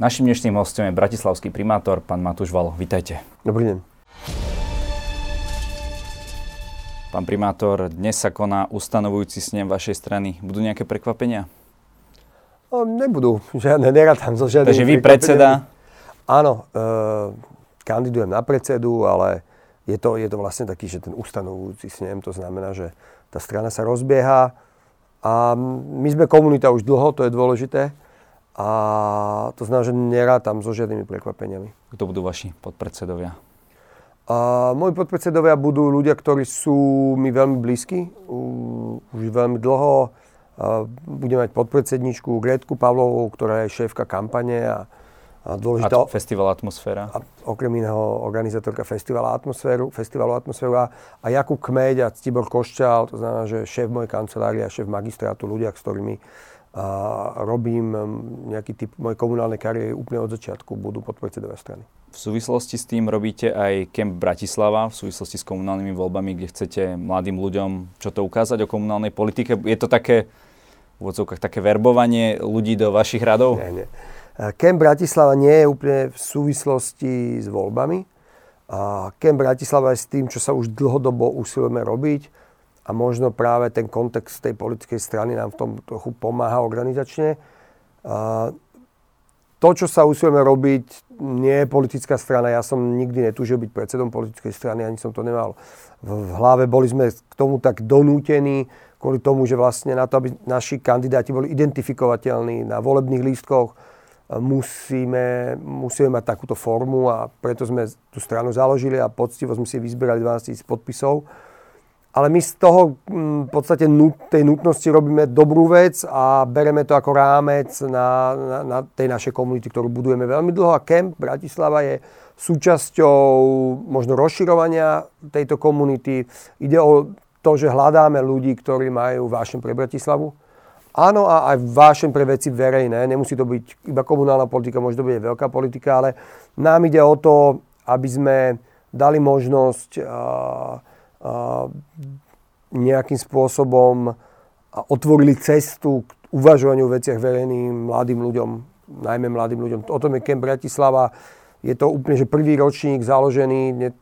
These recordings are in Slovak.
Našim dnešným hostom je bratislavský primátor, pán Matúš Valo. Vítajte. Dobrý deň. Pán primátor, dnes sa koná ustanovujúci snem vašej strany. Budú nejaké prekvapenia? No, nebudú. Žiadne, neratám so žiadnym Takže vy predseda? Áno, e, kandidujem na predsedu, ale je to, je to vlastne taký, že ten ustanovujúci snem, to znamená, že tá strana sa rozbieha a my sme komunita už dlho, to je dôležité a to znamená, že nerátam so žiadnymi prekvapeniami. Kto budú vaši podpredsedovia? A moji podpredsedovia budú ľudia, ktorí sú mi veľmi blízki, už veľmi dlho. Budem mať podpredsedničku Gretku Pavlovou, ktorá je šéfka kampane a, a dôležitá... A festival Atmosféra. A okrem iného organizátorka festivalu Atmosféru, festivalu Atmosféru a, Jakub Kmeď a Tibor Koščal, to znamená, že šéf mojej kancelárie a šéf magistrátu, ľudia, s ktorými a robím nejaký typ mojej komunálnej kariéry úplne od začiatku, budú podpredsedové strany. V súvislosti s tým robíte aj Camp Bratislava, v súvislosti s komunálnymi voľbami, kde chcete mladým ľuďom čo to ukázať o komunálnej politike. Je to také, v odzovkách, také verbovanie ľudí do vašich radov? Nie, nie. Camp Bratislava nie je úplne v súvislosti s voľbami. Camp Bratislava je s tým, čo sa už dlhodobo usilujeme robiť a možno práve ten kontext tej politickej strany nám v tom trochu pomáha organizačne. To, čo sa usilujeme robiť, nie je politická strana. Ja som nikdy netúžil byť predsedom politickej strany, ani som to nemal v hlave. Boli sme k tomu tak donútení, kvôli tomu, že vlastne na to, aby naši kandidáti boli identifikovateľní na volebných lístkoch, musíme, musíme mať takúto formu a preto sme tú stranu založili a poctivo sme si vyzberali 12 000 podpisov ale my z toho mm, v podstate tej nutnosti robíme dobrú vec a bereme to ako rámec na, na, na tej našej komunity, ktorú budujeme veľmi dlho a Camp Bratislava je súčasťou možno rozširovania tejto komunity. Ide o to, že hľadáme ľudí, ktorí majú vášen pre Bratislavu. Áno, a aj vášen pre veci verejné. Nemusí to byť iba komunálna politika, môže to byť veľká politika, ale nám ide o to, aby sme dali možnosť uh, nejakým spôsobom otvorili cestu k uvažovaniu o veciach verejným mladým ľuďom, najmä mladým ľuďom. O tom je Camp Bratislava. Je to úplne, že prvý ročník založený,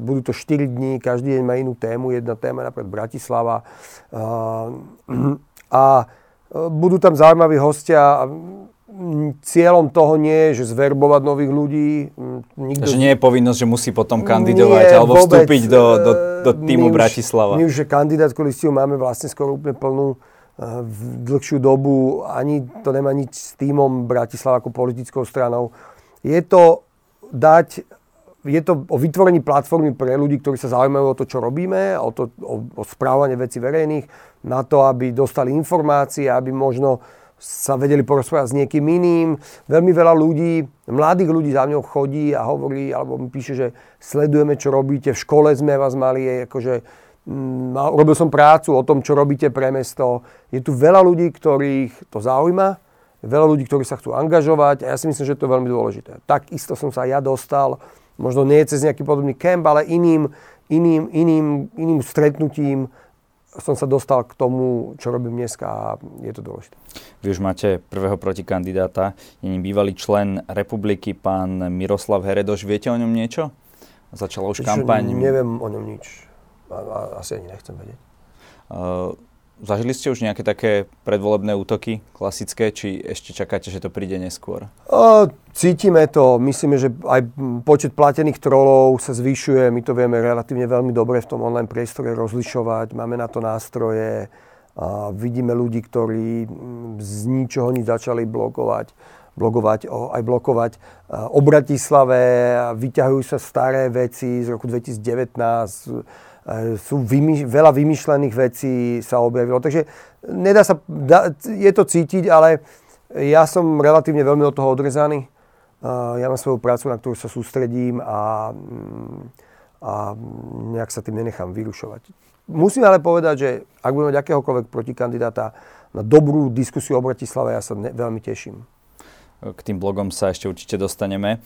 budú to 4 dní, každý deň má inú tému, jedna téma napríklad Bratislava. A budú tam zaujímaví hostia, cieľom toho nie je, že zverbovať nových ľudí. Nikto... Že nie je povinnosť, že musí potom kandidovať nie, alebo vôbec, vstúpiť do, do, do týmu my Bratislava. Už, my už, že kandidátku listiu máme vlastne skoro úplne plnú v dlhšiu dobu. Ani to nemá nič s týmom Bratislava ako politickou stranou. Je to dať je to o vytvorení platformy pre ľudí, ktorí sa zaujímajú o to, čo robíme, o, to, o, o správanie veci verejných, na to, aby dostali informácie, aby možno sa vedeli porozprávať s niekým iným. Veľmi veľa ľudí, mladých ľudí za mňou chodí a hovorí, alebo mi píše, že sledujeme, čo robíte. V škole sme vás mali, akože mm, robil som prácu o tom, čo robíte pre mesto. Je tu veľa ľudí, ktorých to zaujíma, veľa ľudí, ktorí sa chcú angažovať a ja si myslím, že to je veľmi dôležité. Takisto som sa ja dostal, možno nie cez nejaký podobný kemp, ale iným, iným, iným, iným stretnutím som sa dostal k tomu, čo robím dneska a je to dôležité. Vy už máte prvého protikandidáta, je bývalý člen republiky, pán Miroslav Heredoš. Viete o ňom niečo? Začala už kampaň. Neviem o ňom nič. Asi ani nechcem vedieť. Uh, Zažili ste už nejaké také predvolebné útoky, klasické, či ešte čakáte, že to príde neskôr? O, cítime to. Myslíme, že aj počet platených trolov sa zvyšuje. My to vieme relatívne veľmi dobre v tom online priestore rozlišovať. Máme na to nástroje. Vidíme ľudí, ktorí z ničoho nič začali blokovať blogovať, aj blokovať o Bratislave, vyťahujú sa staré veci z roku 2019, sú vymy, veľa vymyšlených vecí sa objavilo. Takže nedá sa, da, je to cítiť, ale ja som relatívne veľmi od toho odrezaný. Ja mám svoju prácu, na ktorú sa sústredím a, mm, a nejak sa tým nenechám vyrušovať. Musím ale povedať, že ak budeme mať akéhokoľvek protikandidáta na dobrú diskusiu o Bratislave, ja sa ne, veľmi teším. K tým blogom sa ešte určite dostaneme.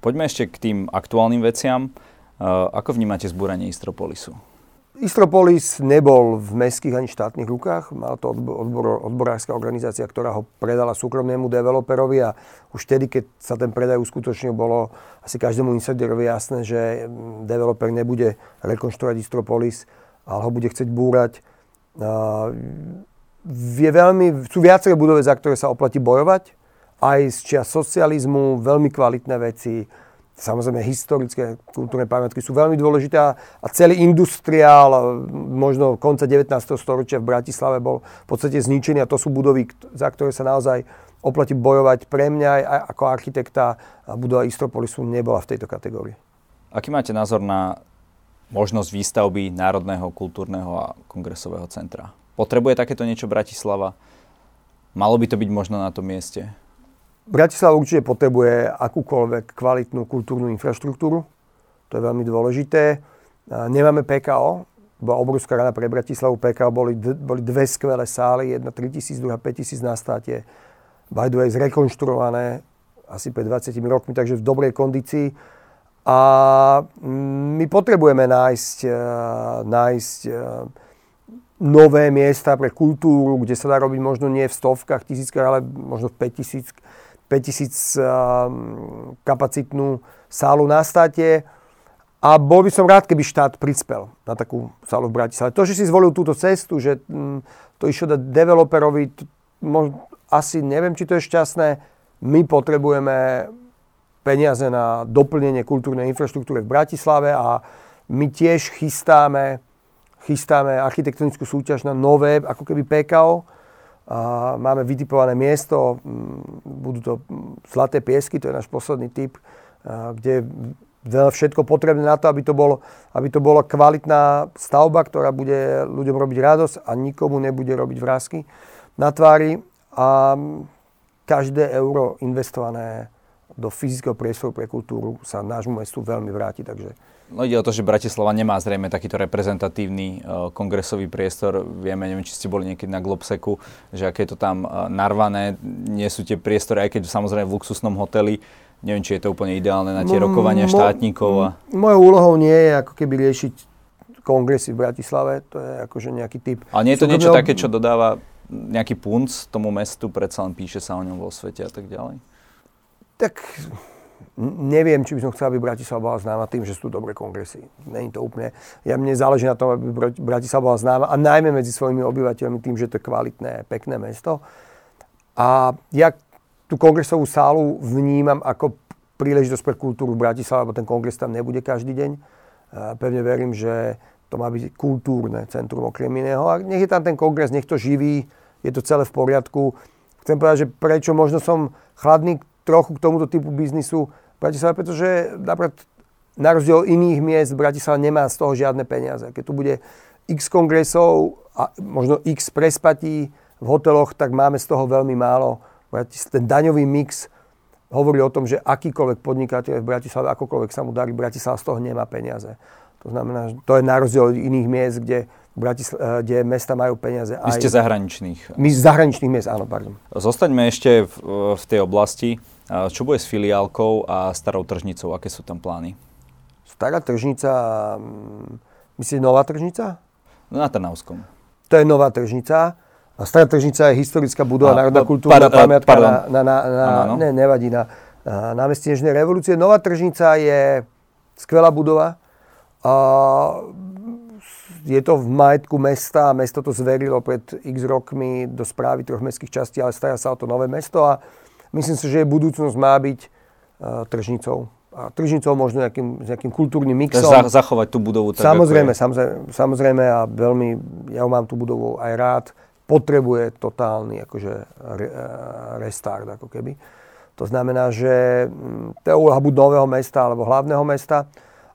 Poďme ešte k tým aktuálnym veciam. Ako vnímate zbúranie Istropolisu? Istropolis nebol v mestských ani štátnych rukách. Mala to odbor, odborárska organizácia, ktorá ho predala súkromnému developerovi a už vtedy, keď sa ten predaj uskutočnil, bolo asi každému insiderovi jasné, že mm, developer nebude rekonštruovať Istropolis, ale ho bude chcieť búrať. Je veľmi, sú viaceré budovy, za ktoré sa oplatí bojovať. Aj z čia socializmu, veľmi kvalitné veci Samozrejme, historické kultúrne pamiatky sú veľmi dôležité a, celý industriál, možno konca 19. storočia v Bratislave bol v podstate zničený a to sú budovy, za ktoré sa naozaj oplatí bojovať. Pre mňa aj ako architekta budova Istropolisu nebola v tejto kategórii. Aký máte názor na možnosť výstavby Národného kultúrneho a kongresového centra? Potrebuje takéto niečo Bratislava? Malo by to byť možno na tom mieste? Bratislava určite potrebuje akúkoľvek kvalitnú kultúrnu infraštruktúru. To je veľmi dôležité. Nemáme PKO. Bola obrovská rada pre Bratislavu. PKO boli, boli dve skvelé sály. Jedna 3000, druhá 5000 na státe. By the way, zrekonštruované asi pred 20 rokmi, takže v dobrej kondícii. A mm, my potrebujeme nájsť, e, nájsť e, nové miesta pre kultúru, kde sa dá robiť možno nie v stovkách, tisíckach, ale možno v 5000 5000 ehm, kapacitnú sálu na státe. A bol by som rád, keby štát prispel na takú sálu v Bratislave. To, že si zvolil túto cestu, že mm, to išlo dať developerovi, asi neviem, či to je šťastné. My potrebujeme peniaze na doplnenie kultúrnej infraštruktúry v Bratislave a my tiež chystáme, chystáme architektonickú súťaž na nové, ako keby PKO, a máme vytipované miesto, budú to Zlaté piesky, to je náš posledný typ, kde je všetko potrebné na to, aby to, bolo, aby to bola kvalitná stavba, ktorá bude ľuďom robiť radosť a nikomu nebude robiť vrázky na tvári. A každé euro investované do fyzického priestoru pre kultúru sa nášmu mestu veľmi vráti. Takže No ide o to, že Bratislava nemá zrejme takýto reprezentatívny uh, kongresový priestor. Vieme, neviem, či ste boli niekedy na Globseku, že aké je to tam uh, narvané. Nie sú tie priestory, aj keď samozrejme v luxusnom hoteli. Neviem, či je to úplne ideálne na tie rokovania štátnikov. A... Mojou úlohou nie je ako keby riešiť kongresy v Bratislave. To je akože nejaký typ. Ale nie je to niečo také, čo dodáva nejaký punc tomu mestu, predsa len píše sa o ňom vo svete a tak ďalej? Tak neviem, či by som chcel, aby Bratislava bola známa tým, že sú dobré kongresy. Není to úplne... Ja mne záleží na tom, aby Bratislava bola známa a najmä medzi svojimi obyvateľmi tým, že to je kvalitné, pekné mesto. A ja tú kongresovú sálu vnímam ako príležitosť pre kultúru v Bratislave, lebo ten kongres tam nebude každý deň. A pevne verím, že to má byť kultúrne centrum okrem iného. A nech je tam ten kongres, nech to živí, je to celé v poriadku. Chcem povedať, že prečo možno som chladný trochu k tomuto typu biznisu, Bratislave, pretože napríklad na rozdiel iných miest Bratislava nemá z toho žiadne peniaze. Keď tu bude x kongresov a možno x prespatí v hoteloch, tak máme z toho veľmi málo. Ten daňový mix hovorí o tom, že akýkoľvek podnikateľ v Bratislave, akokoľvek sa mu darí, Bratislava z toho nemá peniaze. To znamená, že to je na rozdiel od iných miest, kde, Bratisl- eh, kde mesta majú peniaze. Vy ste zahraničných. My z zahraničných miest, áno, pardon. Zostaňme ešte v, v tej oblasti. Čo bude s filiálkou a starou tržnicou? Aké sú tam plány? Stará tržnica, mm, myslíte nová tržnica? No na Trnavskom. To je nová tržnica. A stará tržnica je historická budova, a, národná kultúrna par, pamiatka pardon. na, na, na, na ano, ne, nevadí, na, na námestí Nežnej revolúcie. Nová tržnica je skvelá budova. A je to v majetku mesta, mesto to zverilo pred x rokmi do správy troch mestských častí, ale stará sa o to nové mesto a Myslím si, že budúcnosť má byť uh, tržnicou. A tržnicou možno nejakým, nejakým kultúrnym mixom. Za, zachovať tú budovu tak, samozrejme, samozrejme, samozrejme a veľmi, ja mám tú budovu aj rád. Potrebuje totálny akože re, e, restart ako keby. To znamená, že mm, to je úloha buď nového mesta alebo hlavného mesta.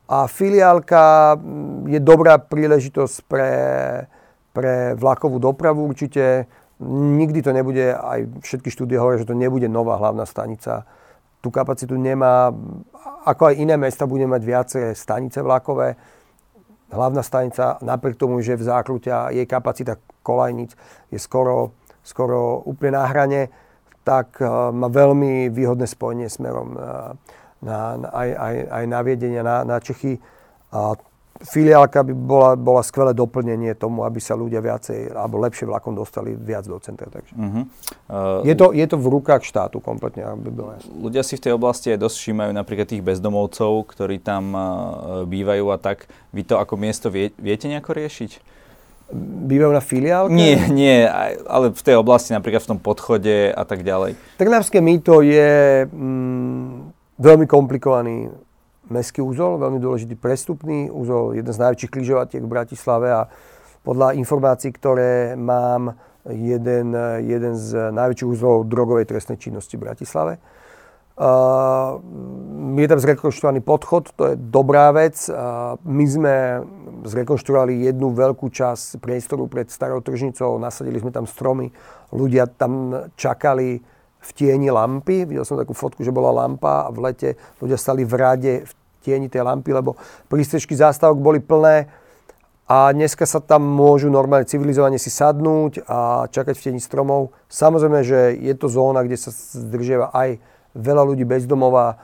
A filiálka mm, je dobrá príležitosť pre, pre vlakovú dopravu určite Nikdy to nebude, aj všetky štúdie hovoria, že to nebude nová hlavná stanica. Tú kapacitu nemá, ako aj iné mesta, bude mať viacej stanice vlakové. Hlavná stanica, napriek tomu, že v zákrute jej kapacita kolajnic je skoro, skoro úplne na hrane, tak uh, má veľmi výhodné spojenie smerom na, na, na, aj, aj, aj na Viedenia, na, na Čechy. A filiálka by bola, bola skvelé doplnenie tomu, aby sa ľudia viacej alebo lepšie vlakom dostali viac do centra. Takže. Uh-huh. Uh, je, to, je to v rukách štátu kompletne, aby bolo jasné. Ľudia si v tej oblasti aj dosť všímajú napríklad tých bezdomovcov, ktorí tam uh, bývajú a tak. Vy to ako miesto vie, viete nejako riešiť? Bývajú na filiálke? Nie, nie, ale v tej oblasti, napríklad v tom podchode a tak ďalej. Trnavské mýto je mm, veľmi komplikovaný mestský úzol, veľmi dôležitý prestupný úzol, jeden z najväčších križovatiek v Bratislave a podľa informácií, ktoré mám, jeden, jeden z najväčších úzlov drogovej trestnej činnosti v Bratislave. Uh, je tam zrekonštruovaný podchod, to je dobrá vec. Uh, my sme zrekonštruovali jednu veľkú časť priestoru pred starou tržnicou, nasadili sme tam stromy, ľudia tam čakali v tieni lampy. Videl som takú fotku, že bola lampa a v lete ľudia stali v rade v tieni tej lampy, lebo prístrežky zástavok boli plné a dneska sa tam môžu normálne civilizovane si sadnúť a čakať v tieni stromov. Samozrejme, že je to zóna, kde sa zdržiava aj veľa ľudí bezdomová.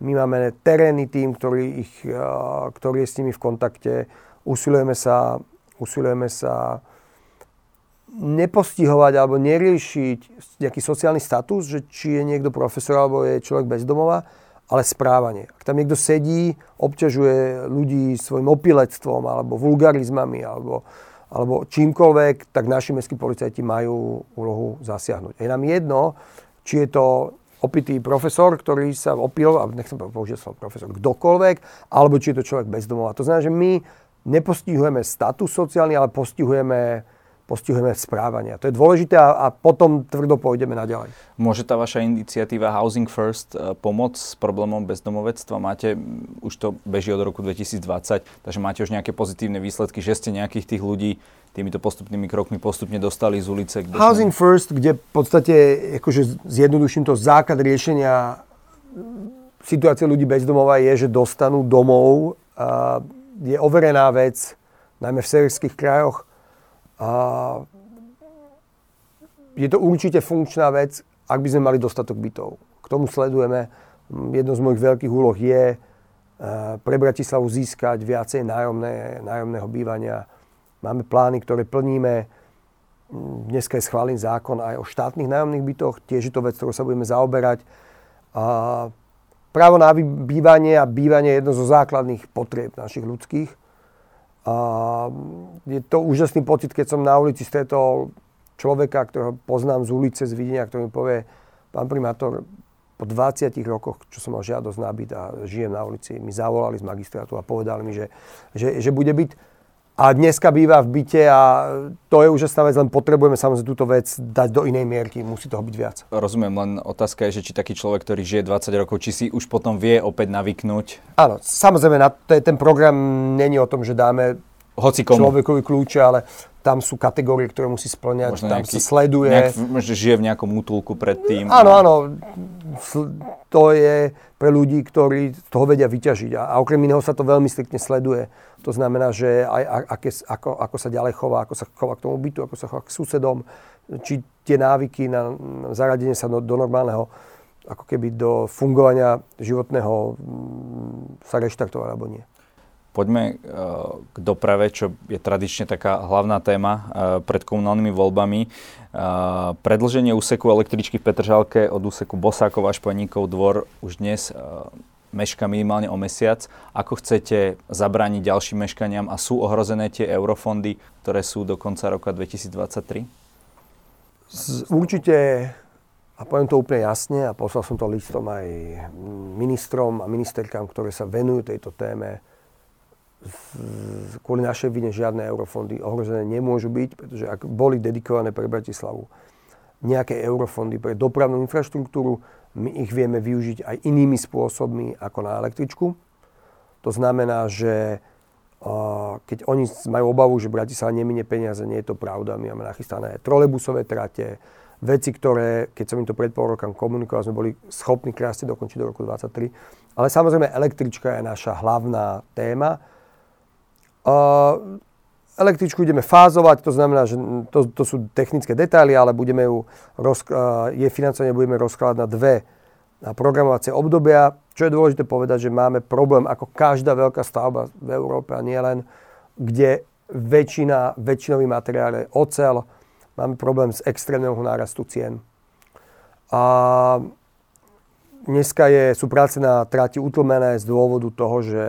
My máme terénny tým, ktorý, ich, ktorý je s nimi v kontakte. Usilujeme sa, usilujeme sa nepostihovať alebo neriešiť nejaký sociálny status, že či je niekto profesor alebo je človek bezdomová, ale správanie. Ak tam niekto sedí, obťažuje ľudí svojim opilectvom alebo vulgarizmami alebo, alebo čímkoľvek, tak naši mestskí policajti majú úlohu zasiahnuť. Je nám jedno, či je to opitý profesor, ktorý sa opil, a nechcem použiť slovo profesor, kdokoľvek, alebo či je to človek bezdomová. To znamená, že my nepostihujeme status sociálny, ale postihujeme postihujeme správania. To je dôležité a, a potom tvrdo pôjdeme naďalej. Môže tá vaša iniciatíva Housing First uh, pomôcť s problémom bezdomovectva? Máte, už to beží od roku 2020, takže máte už nejaké pozitívne výsledky, že ste nejakých tých ľudí týmito postupnými krokmi postupne dostali z ulice? Kde Housing. First, kde v podstate, akože zjednoduším to, základ riešenia situácie ľudí bezdomova je, že dostanú domov. Je overená vec, najmä v severských krajoch, a je to určite funkčná vec, ak by sme mali dostatok bytov. K tomu sledujeme. Jedno z mojich veľkých úloh je e, pre Bratislavu získať viacej nájomné, nájomného bývania. Máme plány, ktoré plníme. Dneska je schválený zákon aj o štátnych nájomných bytoch. Tiež je to vec, ktorou sa budeme zaoberať. A právo na bývanie a bývanie je jedno zo základných potrieb našich ľudských. A je to úžasný pocit, keď som na ulici stretol človeka, ktorého poznám z ulice, z videnia, ktorý mi povie, pán primátor, po 20 rokoch, čo som mal žiadosť na a žijem na ulici, mi zavolali z magistrátu a povedali mi, že, že, že bude byť a dneska býva v byte a to je úžasná vec, len potrebujeme samozrejme túto vec dať do inej mierky, musí toho byť viac. Rozumiem, len otázka je, že či taký človek, ktorý žije 20 rokov, či si už potom vie opäť navyknúť. Áno, samozrejme, na, ten program není o tom, že dáme Hoci komu. človekovi kľúče, ale tam sú kategórie, ktoré musí splňať, Možno tam nejaký, sa sleduje. Nejak, že žije v nejakom útulku predtým. Áno, áno, to je pre ľudí, ktorí z toho vedia vyťažiť. A, a okrem iného sa to veľmi striktne sleduje. To znamená, že aj aké, ako, ako sa ďalej chová, ako sa chová k tomu bytu, ako sa chová k susedom, či tie návyky na, na zaradenie sa do, do normálneho ako keby do fungovania životného sa reštartovať alebo nie. Poďme eh, k doprave, čo je tradične taká hlavná téma eh, pred komunálnymi voľbami. Eh, predlženie úseku električky v Petržalke od úseku Bosákov až Paníkov dvor už dnes meška minimálne o mesiac. Ako chcete zabrániť ďalším meškaniam a sú ohrozené tie eurofondy, ktoré sú do konca roka 2023? Určite, a poviem to úplne jasne, a poslal som to listom aj ministrom a ministerkám, ktoré sa venujú tejto téme, kvôli našej vine žiadne eurofondy ohrozené nemôžu byť, pretože ak boli dedikované pre Bratislavu nejaké eurofondy pre dopravnú infraštruktúru, my ich vieme využiť aj inými spôsobmi ako na električku. To znamená, že keď oni majú obavu, že Bratislava neminie peniaze, nie je to pravda. My máme nachystané trolebusové trate, veci, ktoré, keď som im to pred pol rokom komunikoval, sme boli schopní krásne dokončiť do roku 2023. Ale samozrejme električka je naša hlavná téma električku ideme fázovať, to znamená, že to, to sú technické detaily, ale budeme ju roz, je financovanie budeme rozkladať na dve programovacie obdobia. čo je dôležité povedať, že máme problém ako každá veľká stavba v Európe a nie len, kde väčšina, väčšinový materiál je ocel, máme problém s extrémneho nárastu cien. A dneska je, sú práce na trati utlmené z dôvodu toho, že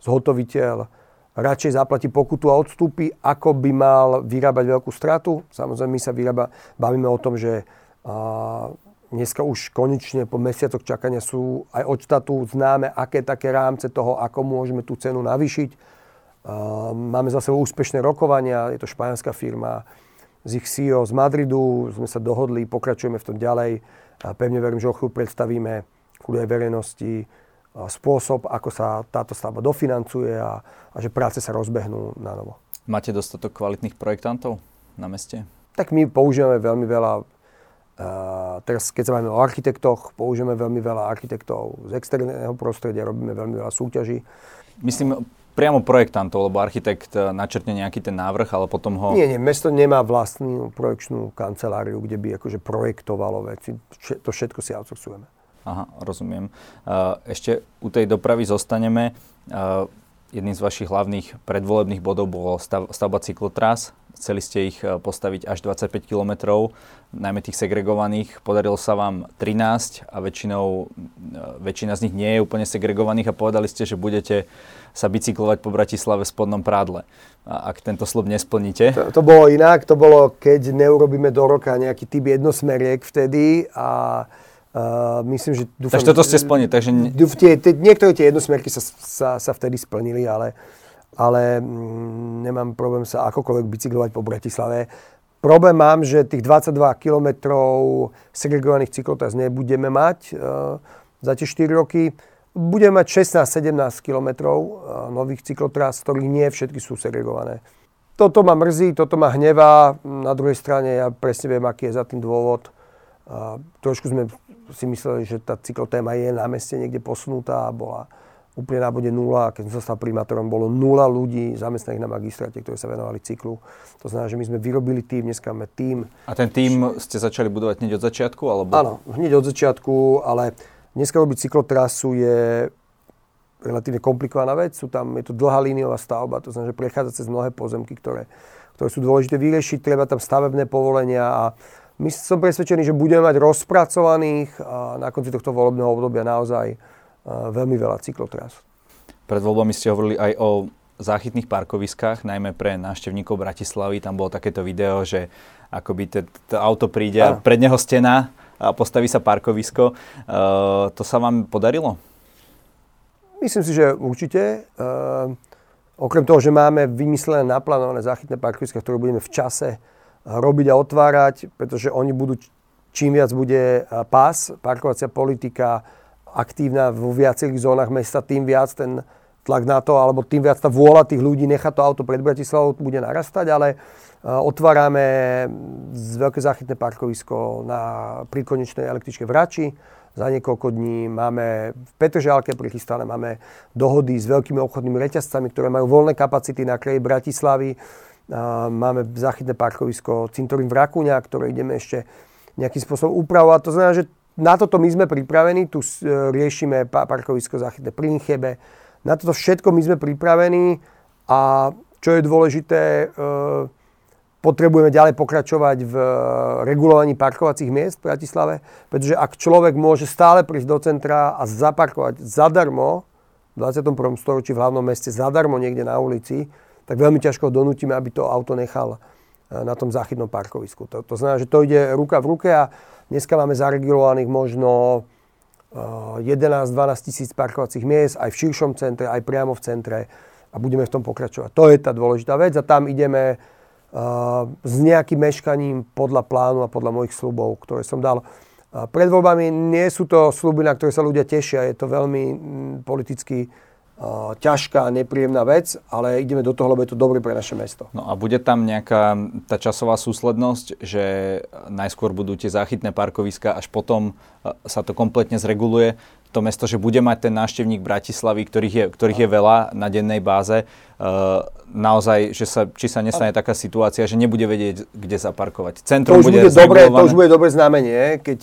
zhotoviteľ radšej zaplatí pokutu a odstúpi, ako by mal vyrábať veľkú stratu. Samozrejme, my sa vyrába, bavíme o tom, že a, dneska už konečne po mesiacoch čakania sú aj od štátu známe, aké také rámce toho, ako môžeme tú cenu navýšiť. A, máme za sebou úspešné rokovania, je to španielská firma z ich CEO z Madridu, sme sa dohodli, pokračujeme v tom ďalej. A pevne verím, že o chvíľu predstavíme kvôli verejnosti spôsob, ako sa táto stavba dofinancuje a, a že práce sa rozbehnú na novo. Máte dostatok kvalitných projektantov na meste? Tak my používame veľmi veľa, uh, teraz keď sa bavíme o architektoch, používame veľmi veľa architektov z externého prostredia, robíme veľmi veľa súťaží. Myslím priamo projektantov, lebo architekt e, načrtne nejaký ten návrh, ale potom ho... Nie, nie, mesto nemá vlastnú projekčnú kanceláriu, kde by akože projektovalo veci. To všetko si outsourcujeme. Aha, rozumiem. Ešte u tej dopravy zostaneme. Jedným z vašich hlavných predvolebných bodov bolo stav, stavba cyklotrás. Chceli ste ich e, postaviť až 25 km, najmä tých segregovaných. Podarilo sa vám 13 a väčšinou, e, väčšina z nich nie je úplne segregovaných a povedali ste, že budete sa bicyklovať po Bratislave v spodnom prádle. Ak tento slub nesplníte? To, to bolo inak, to bolo, keď neurobíme do roka nejaký typ jednosmeriek vtedy a Uh, myslím, že dúfam, takže toto ste splnili. Takže... Tie, tie, niektoré tie jednosmerky sa, sa, sa vtedy splnili, ale, ale mm, nemám problém sa akokoľvek bicyklovať po Bratislave. Problém mám, že tých 22 km segregovaných cyklotras nebudeme mať uh, za tie 4 roky. Budeme mať 16-17 km uh, nových cyklotras, z ktorých nie všetky sú segregované. Toto ma mrzí, toto ma hnevá. Na druhej strane ja presne viem, aký je za tým dôvod. Uh, trošku sme si mysleli, že tá cyklotéma je na meste niekde posunutá a bola úplne na bode nula. Keď som sa stal primátorom, bolo nula ľudí zamestnaných na magistráte, ktorí sa venovali cyklu. To znamená, že my sme vyrobili tým, dneska máme tým. A ten tým ste začali budovať hneď od začiatku? Alebo... Áno, hneď od začiatku, ale dneska robiť cyklotrasu je relatívne komplikovaná vec. Sú tam, je to dlhá líniová stavba, to znamená, že prechádza cez mnohé pozemky, ktoré, ktoré sú dôležité vyriešiť. Treba tam stavebné povolenia a my som presvedčený, že budeme mať rozpracovaných na konci tohto volebného obdobia naozaj veľmi veľa cyklotras. Pred voľbami ste hovorili aj o záchytných parkoviskách, najmä pre návštevníkov Bratislavy. Tam bolo takéto video, že akoby to auto príde a pred neho stena a postaví sa parkovisko. Uh, to sa vám podarilo? Myslím si, že určite. Uh, okrem toho, že máme vymyslené, naplánované záchytné parkoviska, ktoré budeme v čase robiť a otvárať, pretože oni budú, čím viac bude pás, parkovacia politika aktívna vo viacerých zónach mesta, tým viac ten tlak na to, alebo tým viac tá vôľa tých ľudí nechať to auto pred Bratislavou bude narastať, ale otvárame z veľké záchytné parkovisko na príkonečnej električke v Rači. Za niekoľko dní máme v Petržálke prichystané, máme dohody s veľkými obchodnými reťazcami, ktoré majú voľné kapacity na kraji Bratislavy máme záchytné parkovisko Cintorín v Rakúňa, ktoré ideme ešte nejakým spôsobom upravovať. To znamená, že na toto my sme pripravení, tu e, riešime parkovisko záchytné pri Inchebe. Na toto všetko my sme pripravení a čo je dôležité, e, potrebujeme ďalej pokračovať v regulovaní parkovacích miest v Bratislave, pretože ak človek môže stále prísť do centra a zaparkovať zadarmo, v 21. storočí v hlavnom meste zadarmo niekde na ulici, tak veľmi ťažko donútime, aby to auto nechal eh, na tom záchytnom parkovisku. To, to znamená, že to ide ruka v ruke a dneska máme zaregulovaných možno 11-12 eh, tisíc parkovacích miest aj v širšom centre, aj priamo v centre a budeme v tom pokračovať. To je tá dôležitá vec a tam ideme uh, s nejakým meškaním podľa plánu a podľa mojich slubov, ktoré som dal. Pred voľbami nie sú to sluby, na ktoré sa ľudia tešia. Je to veľmi m, politicky ťažká, nepríjemná vec, ale ideme do toho, lebo je to dobre pre naše mesto. No a bude tam nejaká tá časová súslednosť, že najskôr budú tie záchytné parkoviska, až potom sa to kompletne zreguluje to mesto, že bude mať ten návštevník Bratislavy, ktorých je, ktorých je veľa na dennej báze, naozaj, že sa, či sa nestane taká situácia, že nebude vedieť, kde zaparkovať. Centrum to už bude, bude dobre, To už bude dobre znamenie, keď,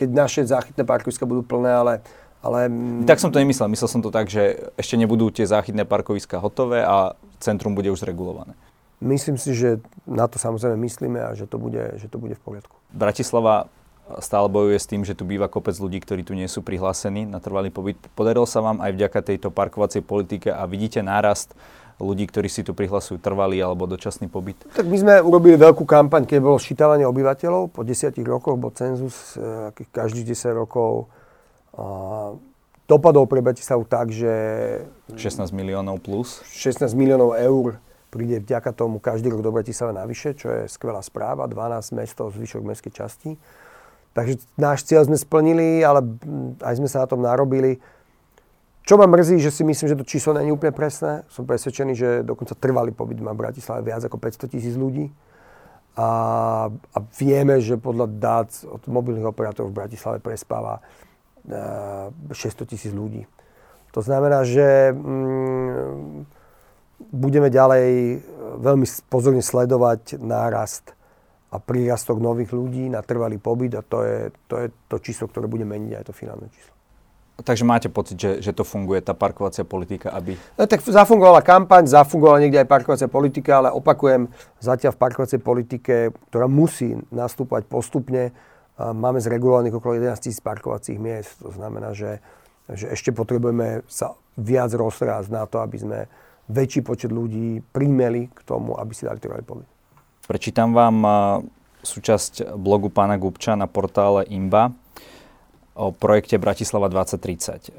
keď naše záchytné parkoviska budú plné, ale Ale... Tak som to nemyslel. Myslel som to tak, že ešte nebudú tie záchytné parkoviska hotové a centrum bude už zregulované. Myslím si, že na to samozrejme myslíme a že to bude, že to bude v poriadku. Bratislava stále bojuje s tým, že tu býva kopec ľudí, ktorí tu nie sú prihlásení na trvalý pobyt. Podarilo sa vám aj vďaka tejto parkovacej politike a vidíte nárast ľudí, ktorí si tu prihlasujú trvalý alebo dočasný pobyt? Tak my sme urobili veľkú kampaň, keď bolo ščítavanie obyvateľov. Po desiatich rokoch bol cenzus e, každých 10 rokov. Dopadol pre Bratislavu tak, že... 16 miliónov plus? 16 miliónov eur príde vďaka tomu každý rok do Bratislava navyše, čo je skvelá správa. 12 mestov, zvyšok mestskej časti. Takže náš cieľ sme splnili, ale aj sme sa na tom narobili. Čo ma mrzí, že si myslím, že to číslo není úplne presné. Som presvedčený, že dokonca trvalý pobyt má v Bratislave viac ako 500 tisíc ľudí. A, a vieme, že podľa dát od mobilných operátorov v Bratislave prespáva 600 e, tisíc ľudí. To znamená, že mm, budeme ďalej veľmi pozorne sledovať nárast a prírastok nových ľudí na trvalý pobyt a to je to, je to číslo, ktoré bude meniť aj to finálne číslo. Takže máte pocit, že, že to funguje, tá parkovacia politika, aby... No, tak zafungovala kampaň, zafungovala niekde aj parkovacia politika, ale opakujem, zatiaľ v parkovacej politike, ktorá musí nastúpať postupne, máme zregulovaných okolo 11 tisíc parkovacích miest. To znamená, že, že ešte potrebujeme sa viac rozrásť na to, aby sme väčší počet ľudí primeli k tomu, aby si dali trvalý pobyt. Prečítam vám súčasť blogu pána Gubča na portále IMBA o projekte Bratislava 2030.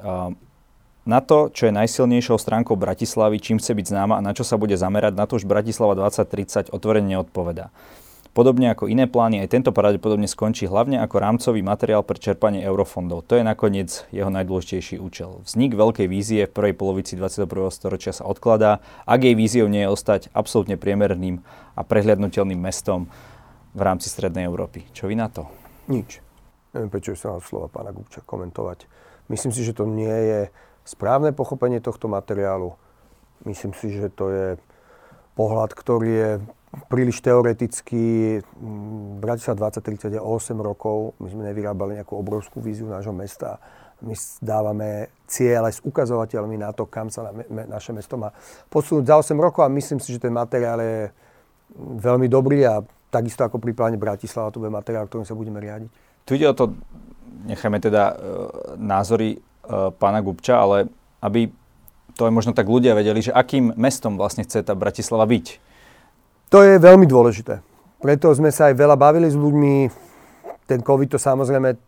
Na to, čo je najsilnejšou stránkou Bratislavy, čím chce byť známa a na čo sa bude zamerať, na to už Bratislava 2030 otvorene neodpoveda. Podobne ako iné plány, aj tento pravdepodobne skončí hlavne ako rámcový materiál pre čerpanie eurofondov. To je nakoniec jeho najdôležitejší účel. Vznik veľkej vízie v prvej polovici 21. storočia sa odkladá, ak jej víziou nie je ostať absolútne priemerným a prehľadnutelným mestom v rámci Strednej Európy. Čo vy na to? Nič. Neviem, prečo sa na slova pána Gubča komentovať. Myslím si, že to nie je správne pochopenie tohto materiálu. Myslím si, že to je pohľad, ktorý je príliš teoretický. Bratislava 2030 je 8 rokov. My sme nevyrábali nejakú obrovskú víziu nášho mesta. My dávame cieľ aj s ukazovateľmi na to, kam sa na, me, naše mesto má posunúť za 8 rokov a myslím si, že ten materiál je veľmi dobrý a takisto ako pri pláne Bratislava to bude materiál, ktorým sa budeme riadiť. Tu ide o to, nechajme teda e, názory e, pána Gubča, ale aby to aj možno tak ľudia vedeli, že akým mestom vlastne chce tá Bratislava byť to je veľmi dôležité. Preto sme sa aj veľa bavili s ľuďmi. Ten COVID to samozrejme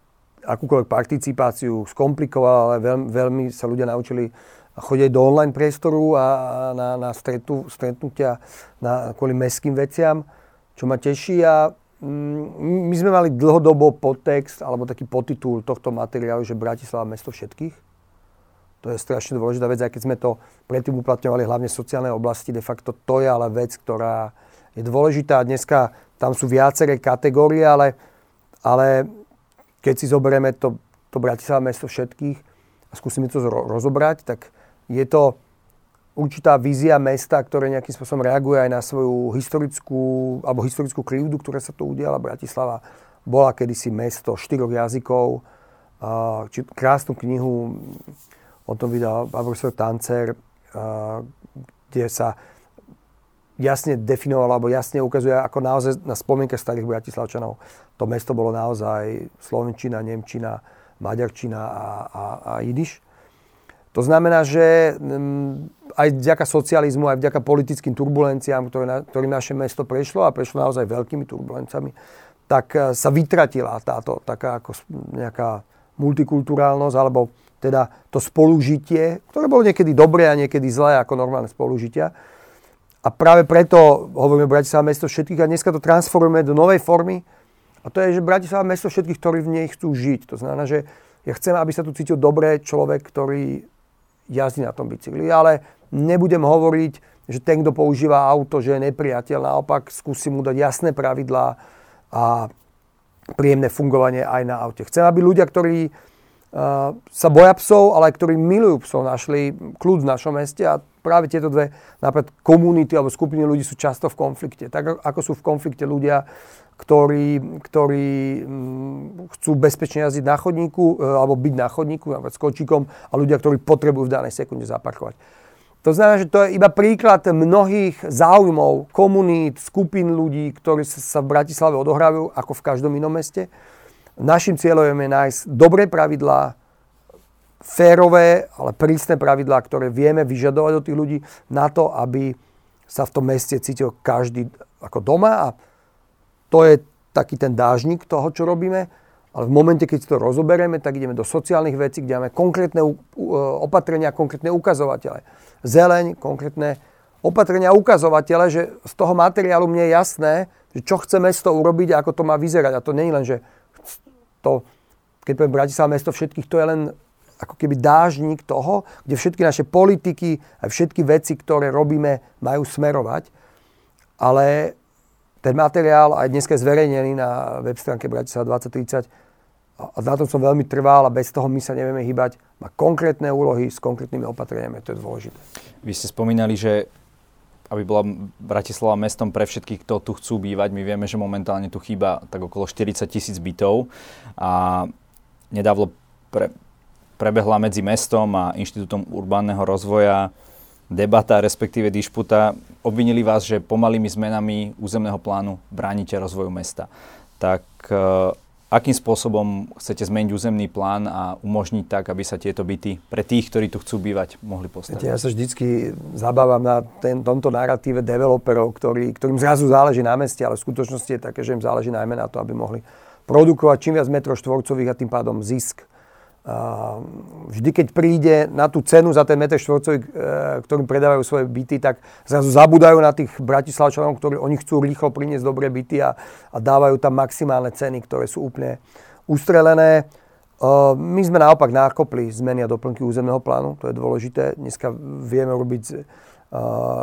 akúkoľvek participáciu skomplikoval, ale veľmi, veľmi sa ľudia naučili chodiť do online priestoru a na, na stretu, stretnutia na, kvôli mestským veciam, čo ma teší. A mm, my sme mali dlhodobo podtext alebo taký podtitul tohto materiálu, že Bratislava mesto všetkých. To je strašne dôležitá vec, aj keď sme to predtým uplatňovali hlavne v sociálnej oblasti, de facto to je ale vec, ktorá je dôležitá. Dneska tam sú viaceré kategórie, ale, ale keď si zoberieme to, to Bratislava mesto všetkých a skúsime to rozobrať, tak je to určitá vízia mesta, ktoré nejakým spôsobom reaguje aj na svoju historickú, alebo historickú krivdu, ktorá sa tu udiala. Bratislava bola kedysi mesto štyroch jazykov. Či krásnu knihu o tom vydal profesor Tancer, kde sa jasne definoval alebo jasne ukazuje, ako naozaj na spomienke starých Bratislavčanov to mesto bolo naozaj Slovenčina, Nemčina, Maďarčina a, a, a Jidiš. To znamená, že mm, aj vďaka socializmu, aj vďaka politickým turbulenciám, ktoré na, ktorým naše mesto prešlo a prešlo naozaj veľkými turbulenciami, tak e, sa vytratila táto taká ako nejaká multikulturálnosť, alebo teda to spolužitie, ktoré bolo niekedy dobré a niekedy zlé ako normálne spolužitia a práve preto hovoríme Bratislava mesto všetkých a dneska to transformujeme do novej formy. A to je, že Bratislava mesto všetkých, ktorí v nej chcú žiť. To znamená, že ja chcem, aby sa tu cítil dobre človek, ktorý jazdí na tom bicykli. Ale nebudem hovoriť, že ten, kto používa auto, že je nepriateľ. Naopak skúsim mu dať jasné pravidlá a príjemné fungovanie aj na aute. Chcem, aby ľudia, ktorí uh, sa boja psov, ale ktorí milujú psov, našli kľud v našom meste a práve tieto dve napríklad komunity alebo skupiny ľudí sú často v konflikte. Tak ako sú v konflikte ľudia, ktorí, ktorí mm, chcú bezpečne jazdiť na chodníku e, alebo byť na chodníku, napríklad s kočíkom a ľudia, ktorí potrebujú v danej sekunde zaparkovať. To znamená, že to je iba príklad mnohých záujmov, komunít, skupín ľudí, ktorí sa v Bratislave odohrávajú ako v každom inom meste. Našim cieľom je nájsť dobré pravidlá, férové, ale prísne pravidlá, ktoré vieme vyžadovať od tých ľudí na to, aby sa v tom meste cítil každý ako doma a to je taký ten dážnik toho, čo robíme. Ale v momente, keď si to rozoberieme, tak ideme do sociálnych vecí, kde máme konkrétne opatrenia, konkrétne ukazovatele. Zeleň, konkrétne opatrenia a ukazovatele, že z toho materiálu mne je jasné, že čo chce mesto urobiť a ako to má vyzerať. A to nie je len, že to, keď poviem Bratislava mesto všetkých, to je len ako keby dážnik toho, kde všetky naše politiky a všetky veci, ktoré robíme, majú smerovať. Ale ten materiál aj dnes je zverejnený na web stránke Bratislava 2030 a na tom som veľmi trval a bez toho my sa nevieme hýbať. Má konkrétne úlohy s konkrétnymi opatreniami, to je dôležité. Vy ste spomínali, že aby bola Bratislava mestom pre všetkých, kto tu chcú bývať. My vieme, že momentálne tu chýba tak okolo 40 tisíc bytov a nedávno pre, prebehla medzi mestom a Inštitútom urbánneho rozvoja debata, respektíve dišputa, obvinili vás, že pomalými zmenami územného plánu bránite rozvoju mesta. Tak e, akým spôsobom chcete zmeniť územný plán a umožniť tak, aby sa tieto byty pre tých, ktorí tu chcú bývať, mohli postaviť? Ja sa vždycky zabávam na ten, tomto narratíve developerov, ktorý, ktorým zrazu záleží na meste, ale v skutočnosti je také, že im záleží najmä na to, aby mohli produkovať čím viac metrov štvorcových a tým pádom zisk vždy, keď príde na tú cenu za ten meter štvorcový, e, ktorým predávajú svoje byty, tak zrazu zabudajú na tých bratislavčanov, ktorí oni chcú rýchlo priniesť dobré byty a, a dávajú tam maximálne ceny, ktoré sú úplne ustrelené. E, my sme naopak nákopli zmeny a doplnky územného plánu, to je dôležité. Dneska vieme urobiť, e,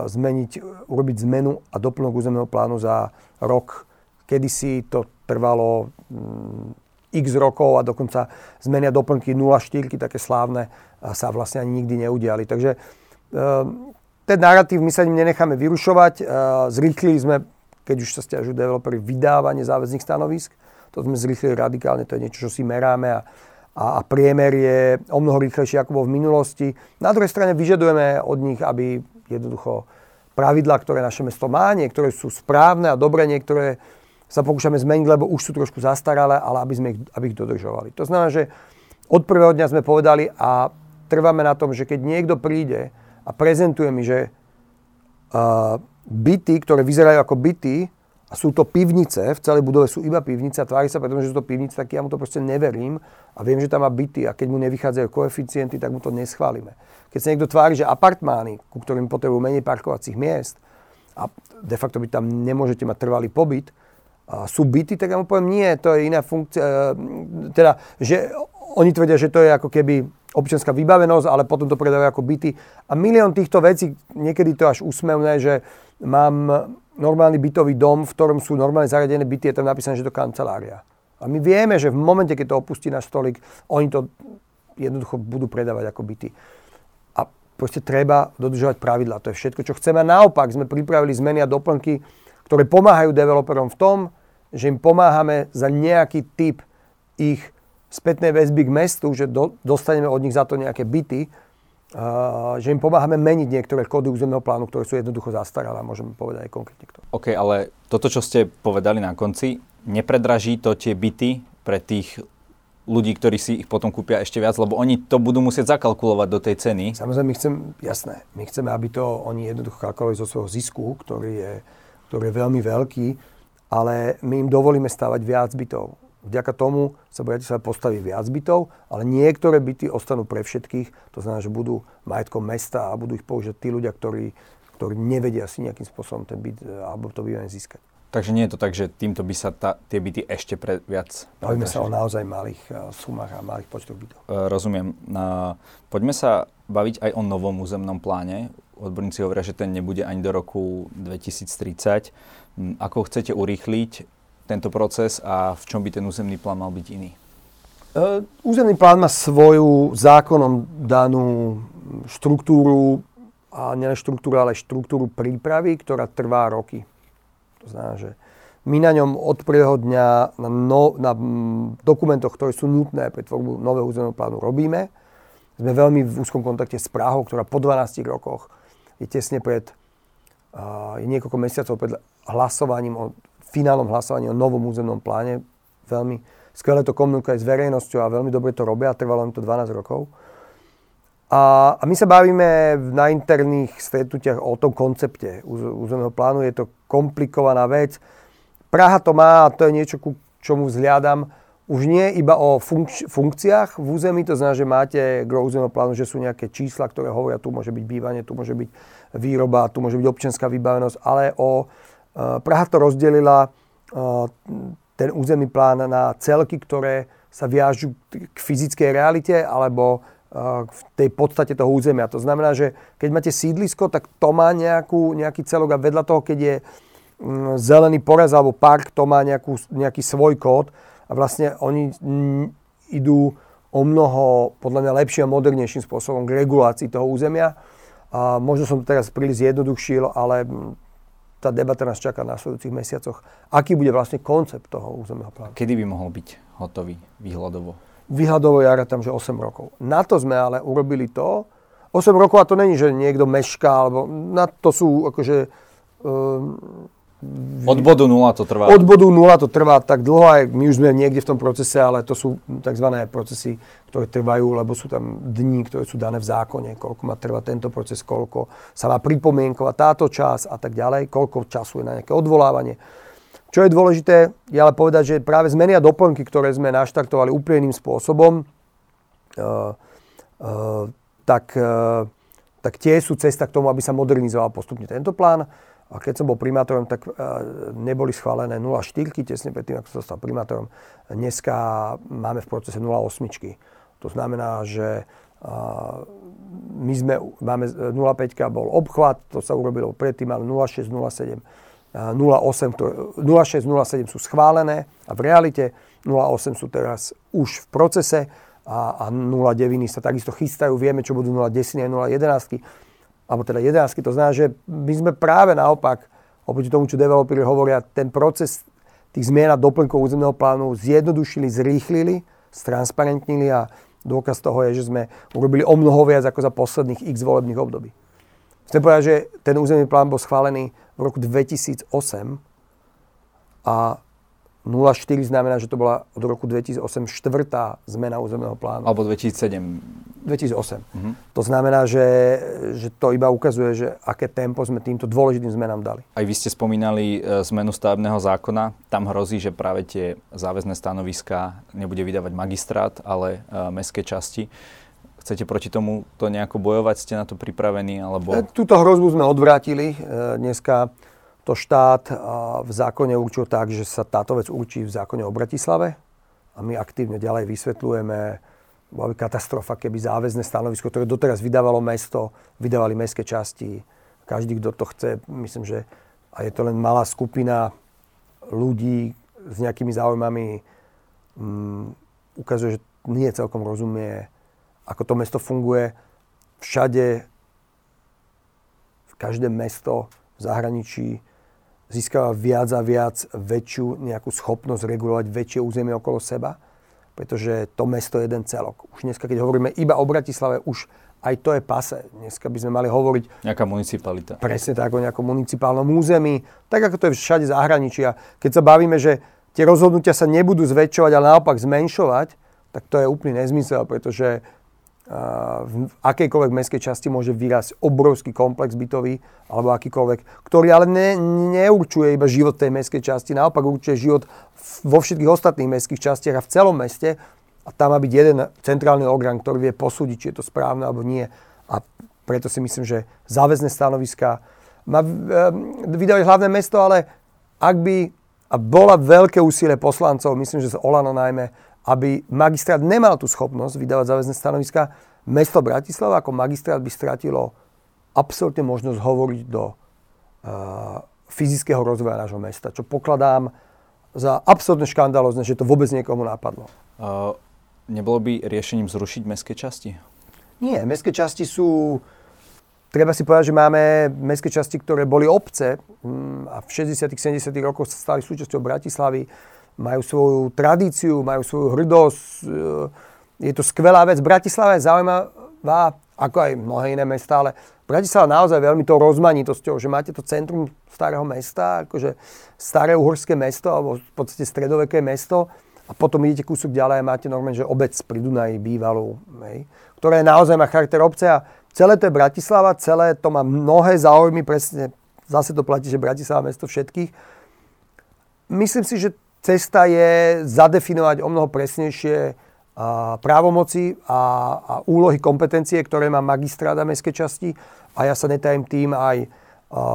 zmeniť, urobiť zmenu a doplnok územného plánu za rok. Kedysi to trvalo mm, x rokov a dokonca zmenia doplnky 0,4, také slávne, sa vlastne ani nikdy neudiali. Takže ehm, ten narratív my sa ním nenecháme vyrušovať. Ehm, zrýchlili sme, keď už sa stiažujú developeri, vydávanie záväzných stanovisk. To sme zrýchlili radikálne, to je niečo, čo si meráme a, a, a priemer je o mnoho rýchlejší, ako bol v minulosti. Na druhej strane vyžadujeme od nich, aby jednoducho pravidlá, ktoré naše mesto má, niektoré sú správne a dobré, niektoré sa pokúšame zmeniť, lebo už sú trošku zastaralé, ale aby sme ich, aby ich dodržovali. To znamená, že od prvého dňa sme povedali a trváme na tom, že keď niekto príde a prezentuje mi, že uh, byty, ktoré vyzerajú ako byty, a sú to pivnice, v celej budove sú iba pivnice a tvári sa, pretože sú to pivnice, tak ja mu to proste neverím a viem, že tam má byty a keď mu nevychádzajú koeficienty, tak mu to neschválime. Keď sa niekto tvári, že apartmány, ku ktorým potrebujú menej parkovacích miest a de facto by tam nemôžete mať trvalý pobyt, sú byty, tak ja mu poviem, nie, to je iná funkcia. E, teda, že oni tvrdia, že to je ako keby občianská vybavenosť, ale potom to predávajú ako byty. A milión týchto vecí, niekedy to až úsmevné, že mám normálny bytový dom, v ktorom sú normálne zariadené byty, je tam napísané, že to kancelária. A my vieme, že v momente, keď to opustí náš stolik, oni to jednoducho budú predávať ako byty. A proste treba dodržovať pravidla. To je všetko, čo chceme. A naopak sme pripravili zmeny a doplnky, ktoré pomáhajú developerom v tom, že im pomáhame za nejaký typ ich spätnej väzby k mestu, že do, dostaneme od nich za to nejaké byty, uh, že im pomáhame meniť niektoré kódy územného plánu, ktoré sú jednoducho zastaralé, môžeme povedať aj konkrétne kto. OK, ale toto, čo ste povedali na konci, nepredraží to tie byty pre tých ľudí, ktorí si ich potom kúpia ešte viac, lebo oni to budú musieť zakalkulovať do tej ceny. Samozrejme, my chceme, jasné, my chceme, aby to oni jednoducho kalkulovali zo svojho zisku, ktorý je, ktorý je veľmi veľký ale my im dovolíme stavať viac bytov. Vďaka tomu sa sa postaví viac bytov, ale niektoré byty ostanú pre všetkých. To znamená, že budú majetkom mesta a budú ich použiť tí ľudia, ktorí, ktorí nevedia si nejakým spôsobom ten byt e, alebo to bývanie získať. Takže nie je to tak, že týmto by sa ta, tie byty ešte pre, viac... Bavíme sa o naozaj malých uh, sumách a malých počtoch bytov. Uh, rozumiem. Uh, poďme sa baviť aj o novom územnom pláne. Odborníci hovoria, že ten nebude ani do roku 2030. Ako chcete urýchliť tento proces a v čom by ten územný plán mal byť iný? Uh, územný plán má svoju zákonom danú štruktúru a nielen štruktúru, ale štruktúru prípravy, ktorá trvá roky. To znamená, že my na ňom od prvého dňa na, no, na dokumentoch, ktoré sú nutné pre tvorbu nového územného plánu, robíme. Sme veľmi v úzkom kontakte s Prahou, ktorá po 12 rokoch je tesne pred, je niekoľko mesiacov pred hlasovaním o finálnom hlasovaní o novom územnom pláne. Veľmi skvelé to komunikuje s verejnosťou a veľmi dobre to robia. Trvalo im to 12 rokov. A, a my sa bavíme na interných stretnutiach o tom koncepte územného plánu. Je to komplikovaná vec. Praha to má a to je niečo, ku čomu vzhliadam. Už nie iba o funkč- funkciách v území, to znamená, že máte gro územného plánu, že sú nejaké čísla, ktoré hovoria, tu môže byť bývanie, tu môže byť výroba, tu môže byť občianská vybavenosť, ale o, uh, Praha to rozdelila uh, ten územný plán na celky, ktoré sa viažú k fyzickej realite alebo v tej podstate toho územia. To znamená, že keď máte sídlisko, tak to má nejakú, nejaký celok a vedľa toho, keď je mm, zelený porez alebo park, to má nejakú, nejaký svoj kód a vlastne oni idú o mnoho, podľa mňa, lepším a modernejším spôsobom k regulácii toho územia. A možno som to teraz príliš zjednodušil, ale tá debata nás čaká v nasledujúcich mesiacoch. Aký bude vlastne koncept toho územného plánu? Kedy by mohol byť hotový výhľadovo? vyhľadovo ja tam, že 8 rokov. Na to sme ale urobili to, 8 rokov a to není, že niekto mešká, alebo na to sú akože... Um, od bodu nula to trvá. Od bodu nula to trvá tak dlho, aj my už sme niekde v tom procese, ale to sú tzv. procesy, ktoré trvajú, lebo sú tam dní, ktoré sú dané v zákone, koľko má trvať tento proces, koľko sa má pripomienkovať táto čas a tak ďalej, koľko času je na nejaké odvolávanie. Čo je dôležité, je ale povedať, že práve zmeny a doplnky, ktoré sme naštartovali úplne iným spôsobom, uh, uh, tak, uh, tak tie sú cesta k tomu, aby sa modernizoval postupne tento plán. A keď som bol primátorom, tak neboli schválené 0,4, tesne predtým, ako som stal primátorom. Dneska máme v procese 0,8. To znamená, že my sme, máme 0,5 bol obchvat, to sa urobilo predtým, ale 0,6, 0,7 06, 07 sú schválené a v realite 08 sú teraz už v procese a, a 09 sa takisto chystajú. Vieme, čo budú 010 a 011, alebo teda 11. To znamená, že my sme práve naopak, oproti tomu, čo developeri hovoria, ten proces tých zmien a doplnkov územného plánu zjednodušili, zrýchlili, stransparentnili a dôkaz toho je, že sme urobili o mnoho viac ako za posledných x volebných období. Chcem povedať, že ten územný plán bol schválený v roku 2008 a 04 znamená, že to bola od roku 2008 štvrtá zmena územného plánu. Alebo 2007. 2008. Mm-hmm. To znamená, že, že to iba ukazuje, že aké tempo sme týmto dôležitým zmenám dali. Aj vy ste spomínali e, zmenu stavebného zákona. Tam hrozí, že práve tie záväzné stanoviská nebude vydávať magistrát, ale e, mestské časti. Chcete proti tomu to nejako bojovať? Ste na to pripravení? Alebo... E, túto hrozbu sme odvrátili. Dneska to štát v zákone určil tak, že sa táto vec určí v zákone o Bratislave a my aktívne ďalej vysvetľujeme, bola by katastrofa, keby záväzne stanovisko, ktoré doteraz vydávalo mesto, vydávali mestské časti. Každý, kto to chce, myslím, že a je to len malá skupina ľudí s nejakými záujmami, um, ukazuje, že nie celkom rozumie, ako to mesto funguje. Všade, v každé mesto v zahraničí získava viac a viac väčšiu nejakú schopnosť regulovať väčšie územie okolo seba, pretože to mesto je jeden celok. Už dneska, keď hovoríme iba o Bratislave, už aj to je pase. Dneska by sme mali hovoriť... Nejaká municipalita. Presne tak, o nejakom municipálnom území, tak ako to je všade zahraničí. A keď sa bavíme, že tie rozhodnutia sa nebudú zväčšovať, ale naopak zmenšovať, tak to je úplný nezmysel, pretože v akejkoľvek mestskej časti môže vyrásť obrovský komplex bytový alebo akýkoľvek, ktorý ale ne, neurčuje iba život tej mestskej časti, naopak určuje život vo všetkých ostatných mestských častiach a v celom meste a tam má byť jeden centrálny orgán, ktorý vie posúdiť, či je to správne alebo nie. A preto si myslím, že záväzné stanoviska má vydali hlavné mesto, ale ak by a bola veľké úsilie poslancov, myslím, že z Olano najmä, aby magistrát nemal tú schopnosť vydávať záväzné stanoviska, mesto Bratislava ako magistrát by stratilo absolútne možnosť hovoriť do uh, fyzického rozvoja nášho mesta, čo pokladám za absolútne škandalozne, že to vôbec niekomu napadlo. Uh, nebolo by riešením zrušiť mestské časti? Nie, mestské časti sú treba si povedať, že máme mestské časti, ktoré boli obce mm, a v 60 70 rokoch sa stali súčasťou Bratislavy, majú svoju tradíciu, majú svoju hrdosť. E, je to skvelá vec. Bratislava je zaujímavá, ako aj mnohé iné mesta, ale Bratislava naozaj veľmi to rozmanitosťou, že máte to centrum starého mesta, akože staré uhorské mesto, alebo v podstate stredoveké mesto, a potom idete kúsok ďalej a máte normálne, že obec pri Dunaji bývalú, hej, ktorá naozaj má charakter obce a celé to je Bratislava, celé to má mnohé záujmy, presne zase to platí, že Bratislava mesto všetkých. Myslím si, že cesta je zadefinovať o mnoho presnejšie a, právomoci a, a úlohy, kompetencie, ktoré má magistrát a mestské časti a ja sa netajím tým aj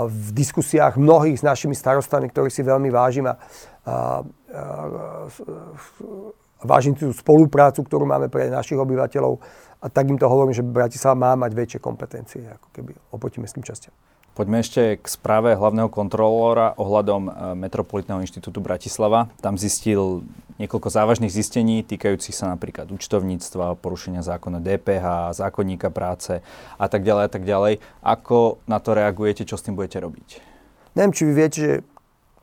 v diskusiách mnohých s našimi starostami, ktorých si veľmi vážim a, a, a vážim tú spoluprácu, ktorú máme pre našich obyvateľov a tak im to hovorím, že Bratislava má mať väčšie kompetencie ako keby oproti mestským častiam. Poďme ešte k správe hlavného kontrolóra ohľadom e, Metropolitného inštitútu Bratislava. Tam zistil niekoľko závažných zistení týkajúcich sa napríklad účtovníctva, porušenia zákona DPH, zákonníka práce a tak ďalej a tak ďalej. Ako na to reagujete, čo s tým budete robiť? Neviem, či vy viete, že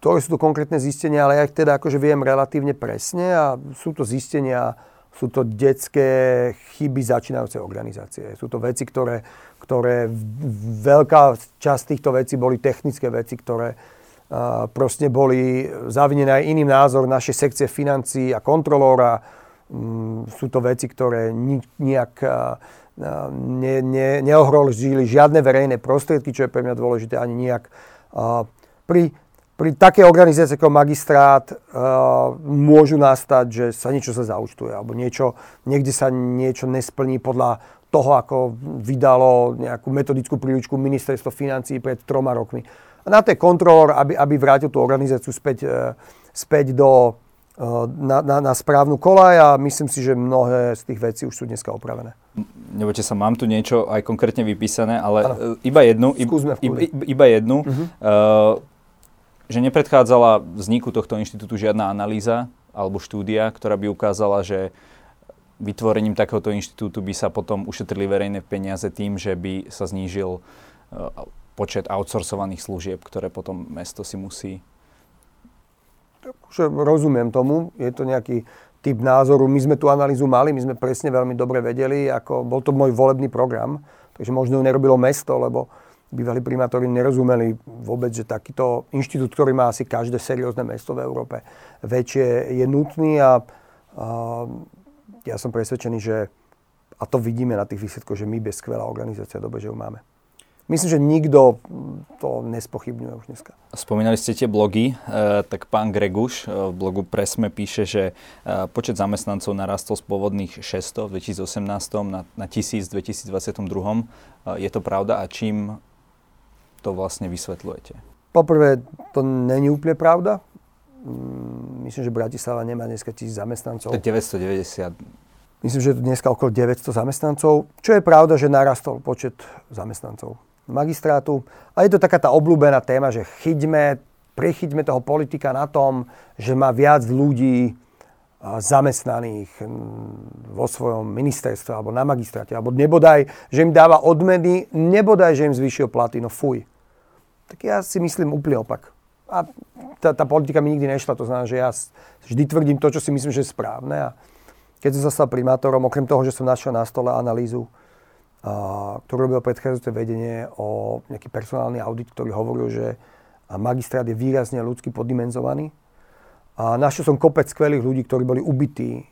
ktoré sú to konkrétne zistenia, ale ja ich teda akože viem relatívne presne a sú to zistenia, sú to detské chyby začínajúcej organizácie. Sú to veci, ktoré ktoré veľká časť týchto vecí boli technické veci, ktoré proste boli zavinené aj iným názor našej sekcie financií a kontrolóra. Mm, sú to veci, ktoré nijak ne, ne, neohrožili žiadne verejné prostriedky, čo je pre mňa dôležité, ani nijak. Pri, pri takej organizácii ako magistrát môžu nastať, že sa niečo sa zaučtuje, alebo niečo, niekde sa niečo nesplní podľa toho, ako vydalo nejakú metodickú príručku ministerstvo financí pred troma rokmi. A na to je kontrolor, aby, aby vrátil tú organizáciu späť, e, späť do, e, na, na, na správnu kolaj a myslím si, že mnohé z tých vecí už sú dneska opravené. Nebojte sa, mám tu niečo aj konkrétne vypísané, ale ano. Iba jednu, iba, iba jednu uh-huh. uh, že nepredchádzala vzniku tohto inštitútu žiadna analýza alebo štúdia, ktorá by ukázala, že vytvorením takéhoto inštitútu by sa potom ušetrili verejné peniaze tým, že by sa znížil uh, počet outsourcovaných služieb, ktoré potom mesto si musí... Rozumiem tomu, je to nejaký typ názoru. My sme tú analýzu mali, my sme presne veľmi dobre vedeli, ako bol to môj volebný program, takže možno ju nerobilo mesto, lebo bývalí primátori nerozumeli vôbec, že takýto inštitút, ktorý má asi každé seriózne mesto v Európe, väčšie je nutný a, a ja som presvedčený, že a to vidíme na tých výsledkoch, že my bez skvelá organizácia dobe, že ju máme. Myslím, že nikto to nespochybňuje už dneska. Spomínali ste tie blogy, e, tak pán Greguš e, v blogu Presme píše, že e, počet zamestnancov narastol z pôvodných 600 v 2018 na, na 1000 v 2022. Je to pravda a čím to vlastne vysvetľujete? Poprvé, to není úplne pravda. Mm, myslím, že Bratislava nemá dneska tisíc zamestnancov. To 990. Myslím, že je dneska okolo 900 zamestnancov, čo je pravda, že narastol počet zamestnancov magistrátu. A je to taká tá obľúbená téma, že chyťme, prechyťme toho politika na tom, že má viac ľudí zamestnaných vo svojom ministerstve alebo na magistráte, alebo nebodaj, že im dáva odmeny, nebodaj, že im zvýšil platy, no fuj. Tak ja si myslím úplne opak. A tá, tá politika mi nikdy nešla, to znamená, že ja vždy tvrdím to, čo si myslím, že je správne. A keď som sa stal primátorom, okrem toho, že som našiel na stole analýzu, a, ktorú robil predchádzajúce vedenie o nejaký personálny audit, ktorý hovoril, že magistrát je výrazne ľudsky poddimenzovaný. A našiel som kopec skvelých ľudí, ktorí boli ubití,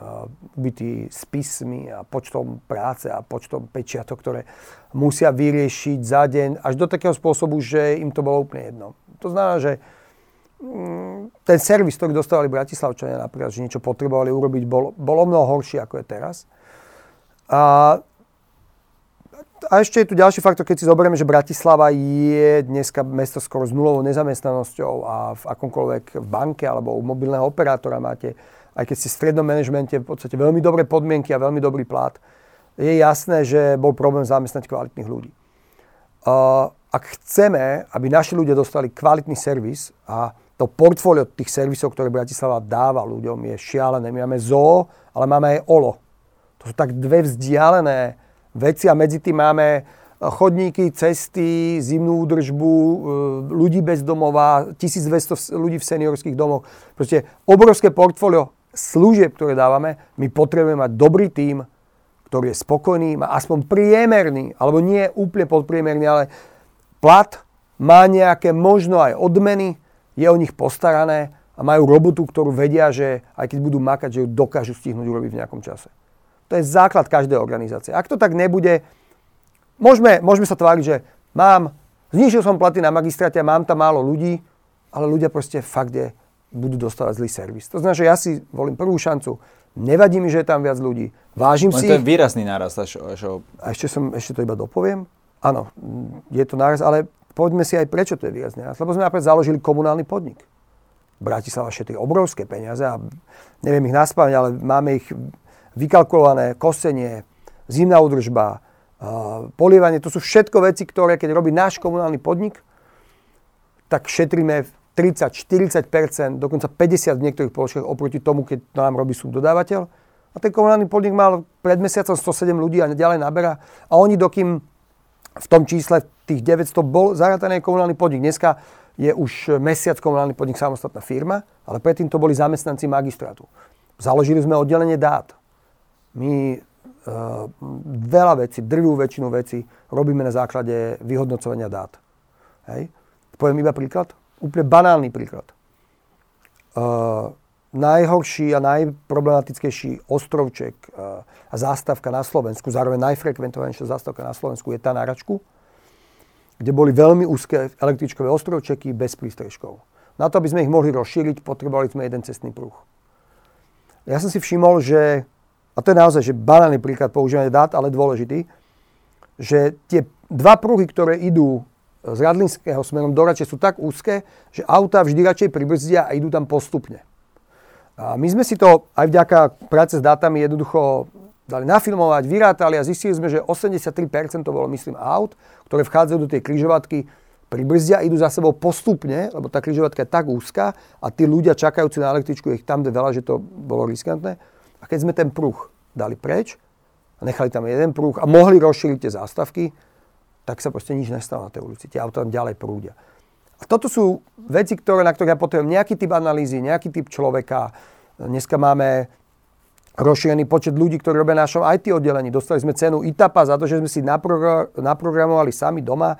uh, ubití spismi a počtom práce a počtom pečiatok, ktoré musia vyriešiť za deň až do takého spôsobu, že im to bolo úplne jedno. To znamená, že mm, ten servis, ktorý dostávali Bratislavčania napríklad, že niečo potrebovali urobiť, bol, bol o mnoho horší, ako je teraz. A, a ešte je tu ďalší faktor, keď si zoberieme, že Bratislava je dneska mesto skoro s nulovou nezamestnanosťou a v akomkoľvek banke alebo u mobilného operátora máte, aj keď ste v strednom manažmente, v podstate veľmi dobré podmienky a veľmi dobrý plat, je jasné, že bol problém zamestnať kvalitných ľudí. Ak chceme, aby naši ľudia dostali kvalitný servis a to portfólio tých servisov, ktoré Bratislava dáva ľuďom, je šialené. My máme zoo, ale máme aj olo. To sú tak dve vzdialené veci a medzi tým máme chodníky, cesty, zimnú údržbu, e, ľudí bez domova, 1200 ľudí v seniorských domoch. Proste obrovské portfólio služieb, ktoré dávame, my potrebujeme mať dobrý tím, ktorý je spokojný, má aspoň priemerný, alebo nie úplne podpriemerný, ale plat, má nejaké možno aj odmeny, je o nich postarané a majú robotu, ktorú vedia, že aj keď budú makať, že ju dokážu stihnúť urobiť v nejakom čase. To je základ každej organizácie. Ak to tak nebude, Môžeme, môžeme sa tváriť, že mám, znižil som platy na magistráte a mám tam málo ľudí, ale ľudia proste fakt je, budú dostávať zlý servis. To znamená, že ja si volím prvú šancu, nevadí mi, že je tam viac ľudí, vážim Len si... to je výrazný náraz. Až, až... A ešte, som, ešte to iba dopoviem. Áno, je to náraz, ale poďme si aj, prečo to je výrazný náraz. Lebo sme napríklad založili komunálny podnik. Bratislava šetrí obrovské peniaze a neviem ich naspávať, ale máme ich vykalkulované, kosenie, zimná údržba, polievanie, to sú všetko veci, ktoré keď robí náš komunálny podnik, tak šetríme 30-40%, dokonca 50% v niektorých položkách oproti tomu, keď nám robí subdodávateľ. A ten komunálny podnik mal pred mesiacom 107 ľudí a ďalej naberá. A oni, dokým v tom čísle tých 900 bol zarátaný komunálny podnik. Dneska je už mesiac komunálny podnik samostatná firma, ale predtým to boli zamestnanci magistrátu. Založili sme oddelenie dát. My Uh, veľa vecí, drvú väčšinu vecí robíme na základe vyhodnocovania dát. Hej. Poviem iba príklad. Úplne banálny príklad. Uh, najhorší a najproblematickejší ostrovček uh, a zástavka na Slovensku, zároveň najfrekventovanejšia zástavka na Slovensku je tá na Račku, kde boli veľmi úzke električkové ostrovčeky bez prístrežkov. Na to, aby sme ich mohli rozšíriť, potrebovali sme jeden cestný pruh. Ja som si všimol, že a to je naozaj že banálny príklad používania dát, ale dôležitý, že tie dva pruhy, ktoré idú z Radlinského smerom do Rače sú tak úzke, že auta vždy radšej pribrzdia a idú tam postupne. A my sme si to aj vďaka práce s dátami jednoducho dali nafilmovať, vyrátali a zistili sme, že 83% to bolo, myslím, aut, ktoré vchádzajú do tej križovatky, pribrzdia, idú za sebou postupne, lebo tá križovatka je tak úzka a tí ľudia čakajúci na električku, ich tam veľa, že to bolo riskantné a keď sme ten pruh dali preč a nechali tam jeden pruh a mohli rozšíriť tie zástavky, tak sa proste nič nestalo na tej ulici. Tie auta tam ďalej prúdia. A toto sú veci, ktoré, na ktoré ja potrebujem nejaký typ analýzy, nejaký typ človeka. Dneska máme rozšírený počet ľudí, ktorí robia našom IT oddelení. Dostali sme cenu ITAPA za to, že sme si naprogramovali sami doma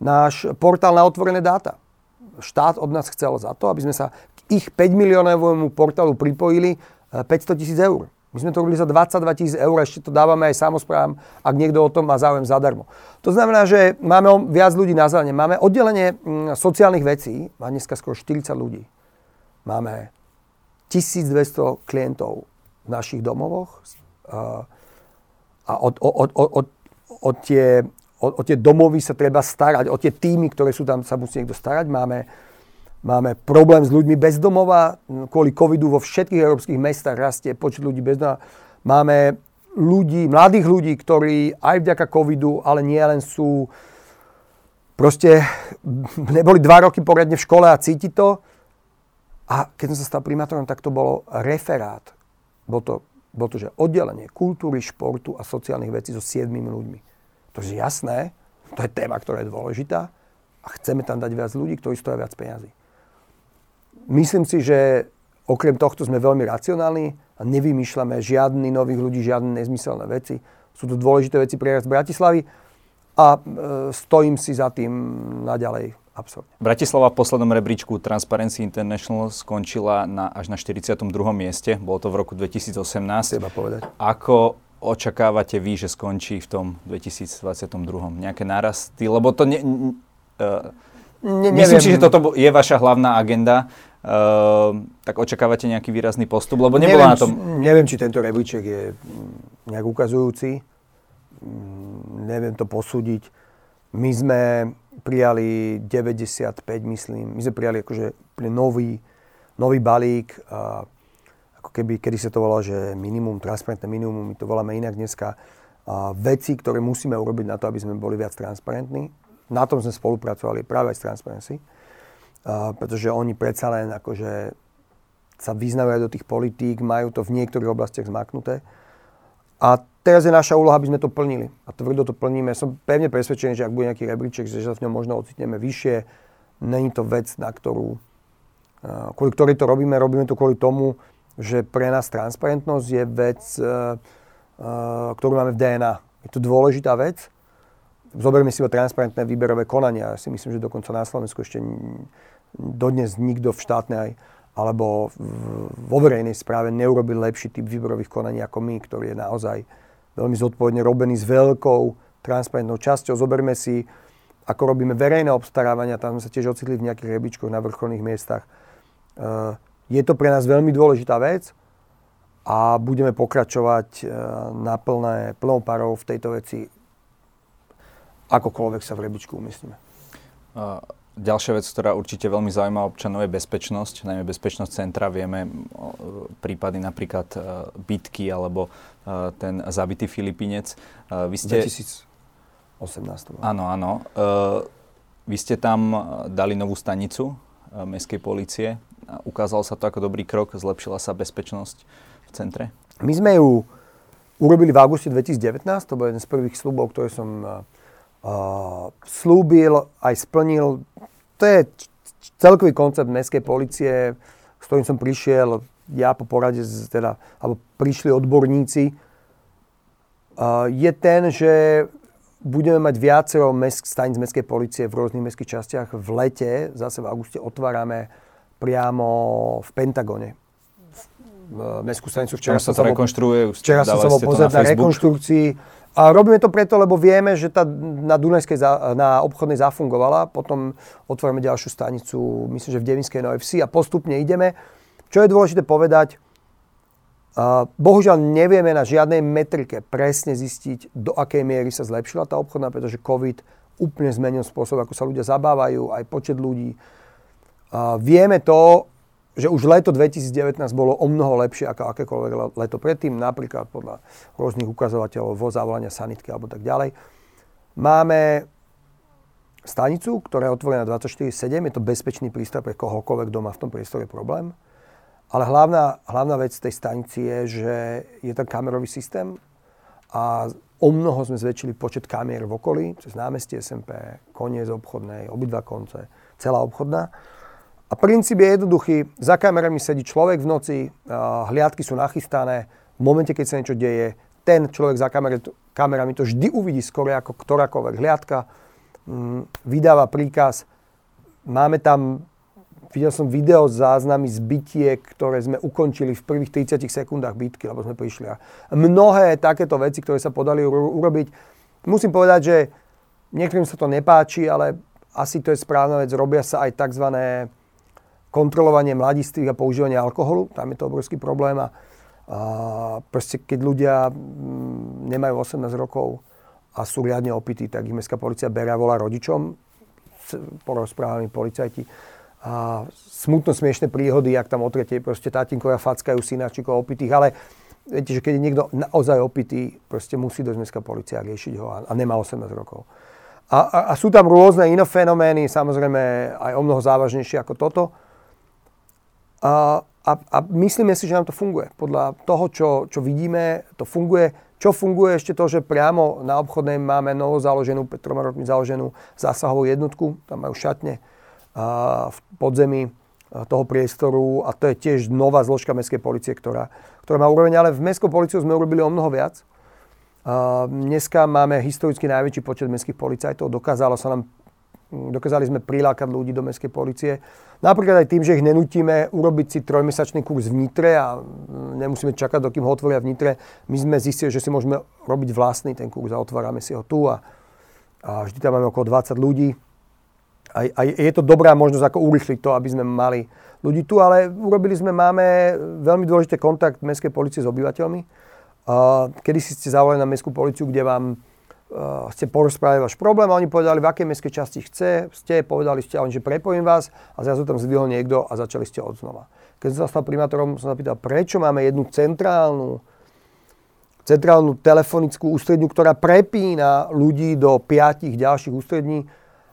náš portál na otvorené dáta. Štát od nás chcel za to, aby sme sa k ich 5 miliónovému portálu pripojili 500 tisíc eur. My sme to robili za 22 tisíc eur, ešte to dávame aj samozprávam, ak niekto o tom má záujem zadarmo. To znamená, že máme viac ľudí na zelene. Máme oddelenie mm, sociálnych vecí, má dneska skoro 40 ľudí. Máme 1200 klientov v našich domovoch a od, od, od, od, tie, tie domovy sa treba starať, o tie týmy, ktoré sú tam, sa musí niekto starať. Máme Máme problém s ľuďmi bez domova. Kvôli covidu vo všetkých európskych mestách rastie počet ľudí bez domova. Máme ľudí, mladých ľudí, ktorí aj vďaka covidu, ale nie len sú proste neboli dva roky poriadne v škole a cíti to. A keď som sa stal primátorom, tak to bolo referát. Bolo to, bolo to že oddelenie kultúry, športu a sociálnych vecí so siedmými ľuďmi. To je jasné, to je téma, ktorá je dôležitá a chceme tam dať viac ľudí, ktorí stojí viac peniazy. Myslím si, že okrem tohto sme veľmi racionálni a nevymýšľame žiadny nových ľudí, žiadne nezmyselné veci. Sú to dôležité veci pre z Bratislavy a e, stojím si za tým naďalej absolútne. Bratislava v poslednom rebríčku Transparency International skončila na, až na 42. mieste. Bolo to v roku 2018. Treba povedať. Ako očakávate vy, že skončí v tom 2022. Nejaké nárasty? Lebo to ne, uh, ne, Myslím si, že toto je vaša hlavná agenda Uh, tak očakávate nejaký výrazný postup? Lebo neviem, na tom... Či, neviem, či tento rebríček je mm, nejak ukazujúci. Mm, neviem to posúdiť. My sme prijali 95, myslím. My sme prijali akože nový, nový balík. A ako keby, kedy sa to volalo, že minimum, transparentné minimum, my to voláme inak dneska. A veci, ktoré musíme urobiť na to, aby sme boli viac transparentní. Na tom sme spolupracovali práve aj s Transparency pretože oni predsa len akože sa vyznajú do tých politík, majú to v niektorých oblastiach zmaknuté. A teraz je naša úloha, aby sme to plnili. A tvrdo to plníme. Som pevne presvedčený, že ak bude nejaký rebríček, že sa v ňom možno ocitneme vyššie, není to vec, na ktorú, kvôli ktorej to robíme. Robíme to kvôli tomu, že pre nás transparentnosť je vec, ktorú máme v DNA. Je to dôležitá vec. Zoberme si o transparentné výberové konania. Ja si myslím, že dokonca na Slovensku ešte dodnes nikto v štátnej alebo vo verejnej správe neurobil lepší typ výberových konaní ako my, ktorý je naozaj veľmi zodpovedne robený s veľkou transparentnou časťou. Zoberme si, ako robíme verejné obstarávania, tam sme sa tiež ocitli v nejakých rebičkoch na vrcholných miestach. Eh, je to pre nás veľmi dôležitá vec a budeme pokračovať eh, na plné, plnou parou v tejto veci, akokoľvek sa v rebičku umyslíme. Uh Ďalšia vec, ktorá určite veľmi zaujíma občanov je bezpečnosť, najmä bezpečnosť centra. Vieme prípady napríklad e, bitky alebo e, ten zabitý Filipinec. E, vy ste... 2018. Áno, áno. Vy ste tam dali novú stanicu mestskej policie. Ukázalo sa to ako dobrý krok, zlepšila sa bezpečnosť v centre? My sme ju urobili v auguste 2019, to bol jeden z prvých slubov, ktoré som slúbil, aj splnil. To je celkový koncept mestskej policie, s ktorým som prišiel ja po porade, teda, alebo prišli odborníci, je ten, že budeme mať viacero mest, stanic mestskej policie v rôznych mestských častiach. V lete, zase v auguste, otvárame priamo v Pentagone. Mestskú stanicu včera sa to rekonštruuje. Včera som sa bol pozrieť na rekonštrukcii a robíme to preto, lebo vieme, že tá na Dunajskej, na obchodnej zafungovala, potom otvoríme ďalšiu stanicu, myslím, že v Devinskej Vsi a postupne ideme. Čo je dôležité povedať, bohužiaľ nevieme na žiadnej metrike presne zistiť, do akej miery sa zlepšila tá obchodná, pretože COVID úplne zmenil spôsob, ako sa ľudia zabávajú, aj počet ľudí. Vieme to, že už leto 2019 bolo o mnoho lepšie ako akékoľvek leto predtým, napríklad podľa rôznych ukazovateľov vo zavolania sanitky alebo tak ďalej. Máme stanicu, ktorá je otvorená 24-7, je to bezpečný prístroj pre kohokoľvek, kto má v tom priestore problém. Ale hlavná, hlavná vec tej stanici je, že je tam kamerový systém a o mnoho sme zväčšili počet kamier v okolí, cez námestie SMP, koniec obchodnej, obidva konce, celá obchodná. A princíp je jednoduchý. Za kamerami sedí človek v noci, hliadky sú nachystané. V momente, keď sa niečo deje, ten človek za kamer, kamerami to vždy uvidí skoro ako ktorákoľvek hliadka. Mm, vydáva príkaz. Máme tam, videl som video záznamy z bytiek, ktoré sme ukončili v prvých 30 sekundách bitky, lebo sme prišli. A mnohé takéto veci, ktoré sa podali urobiť. Musím povedať, že niektorým sa to nepáči, ale asi to je správna vec. Robia sa aj tzv kontrolovanie mladistvých a používanie alkoholu, tam je to obrovský problém a, a proste keď ľudia nemajú 18 rokov a sú riadne opití, tak ich mestská policia berie a volá rodičom, porozprávajú policajti. A smutno smiešné príhody, jak tam o tretej proste tátinkovia fackajú synáčikov opitých, ale viete, že keď je niekto naozaj opitý, proste musí dosť mestská policia riešiť ho a, a nemá 18 rokov. A, a, a sú tam rôzne iné fenomény, samozrejme aj o mnoho závažnejšie ako toto. A, a, a myslíme si, že nám to funguje. Podľa toho, čo, čo vidíme, to funguje. Čo funguje ešte to, že priamo na obchodnej máme novo založenú, pred troma rokmi založenú zásahovú jednotku, tam majú šatne a v podzemí toho priestoru a to je tiež nová zložka mestskej policie, ktorá, ktorá má úroveň, ale v mestskou policiu sme urobili o mnoho viac. A dneska máme historicky najväčší počet mestských policajtov, dokázalo sa nám Dokázali sme prilákať ľudí do mestskej policie. Napríklad aj tým, že ich nenutíme urobiť si trojmesačný kurz v Nitre a mm, nemusíme čakať, dokým ho otvoria v Nitre. My sme zistili, že si môžeme robiť vlastný ten kurz a otvárame si ho tu a, a vždy tam máme okolo 20 ľudí. A, a je to dobrá možnosť ako urychliť to, aby sme mali ľudí tu, ale urobili sme, máme veľmi dôležitý kontakt mestskej policie s obyvateľmi. Kedy si ste zavolali na mestskú policiu, kde vám uh, ste porozprávali váš problém a oni povedali, v akej mestskej časti chce, ste, povedali ste, a oni, že prepojím vás a zrazu tam zdvihol niekto a začali ste od znova. Keď som sa stal primátorom, som sa pýtal, prečo máme jednu centrálnu centrálnu telefonickú ústredňu, ktorá prepína ľudí do piatich ďalších ústrední.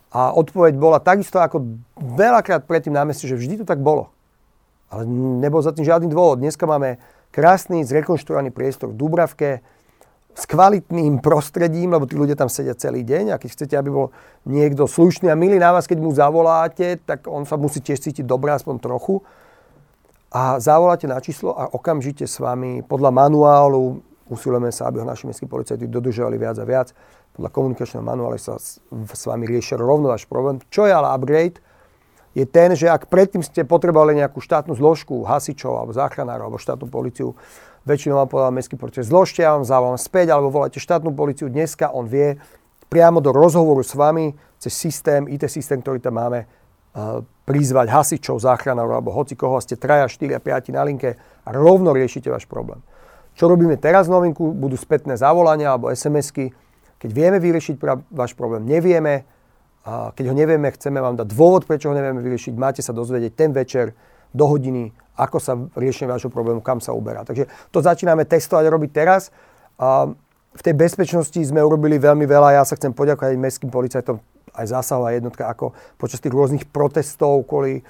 A odpoveď bola takisto ako veľakrát predtým na meste, že vždy to tak bolo. Ale nebol za tým žiadny dôvod. Dneska máme krásny zrekonštruovaný priestor v Dubravke, s kvalitným prostredím, lebo tí ľudia tam sedia celý deň a keď chcete, aby bol niekto slušný a milý na vás, keď mu zavoláte, tak on sa musí tiež cítiť dobré, aspoň trochu. A zavoláte na číslo a okamžite s vami podľa manuálu usilujeme sa, aby ho naši mestskí policajti dodržovali viac a viac. Podľa komunikačného manuálu sa s, vami riešia rovno váš problém. Čo je ale upgrade, je ten, že ak predtým ste potrebovali nejakú štátnu zložku, hasičov alebo záchranárov alebo štátnu policiu, väčšinou vám povedal mestský policajt, zložte, ja vám závam späť, alebo voláte štátnu policiu. Dneska on vie priamo do rozhovoru s vami cez systém, IT systém, ktorý tam máme, uh, prizvať hasičov, záchranárov alebo hoci koho, ste traja, 4 a 5 na linke a rovno riešite váš problém. Čo robíme teraz novinku, budú spätné zavolania alebo SMS-ky. Keď vieme vyriešiť váš problém, nevieme, a keď ho nevieme, chceme vám dať dôvod, prečo ho nevieme vyriešiť, máte sa dozvedieť ten večer do hodiny, ako sa riešenie vášho problému, kam sa uberá. Takže to začíname testovať a robiť teraz. A v tej bezpečnosti sme urobili veľmi veľa. Ja sa chcem poďakovať aj mestským policajtom, aj zásahová jednotka, ako počas tých rôznych protestov, kvôli,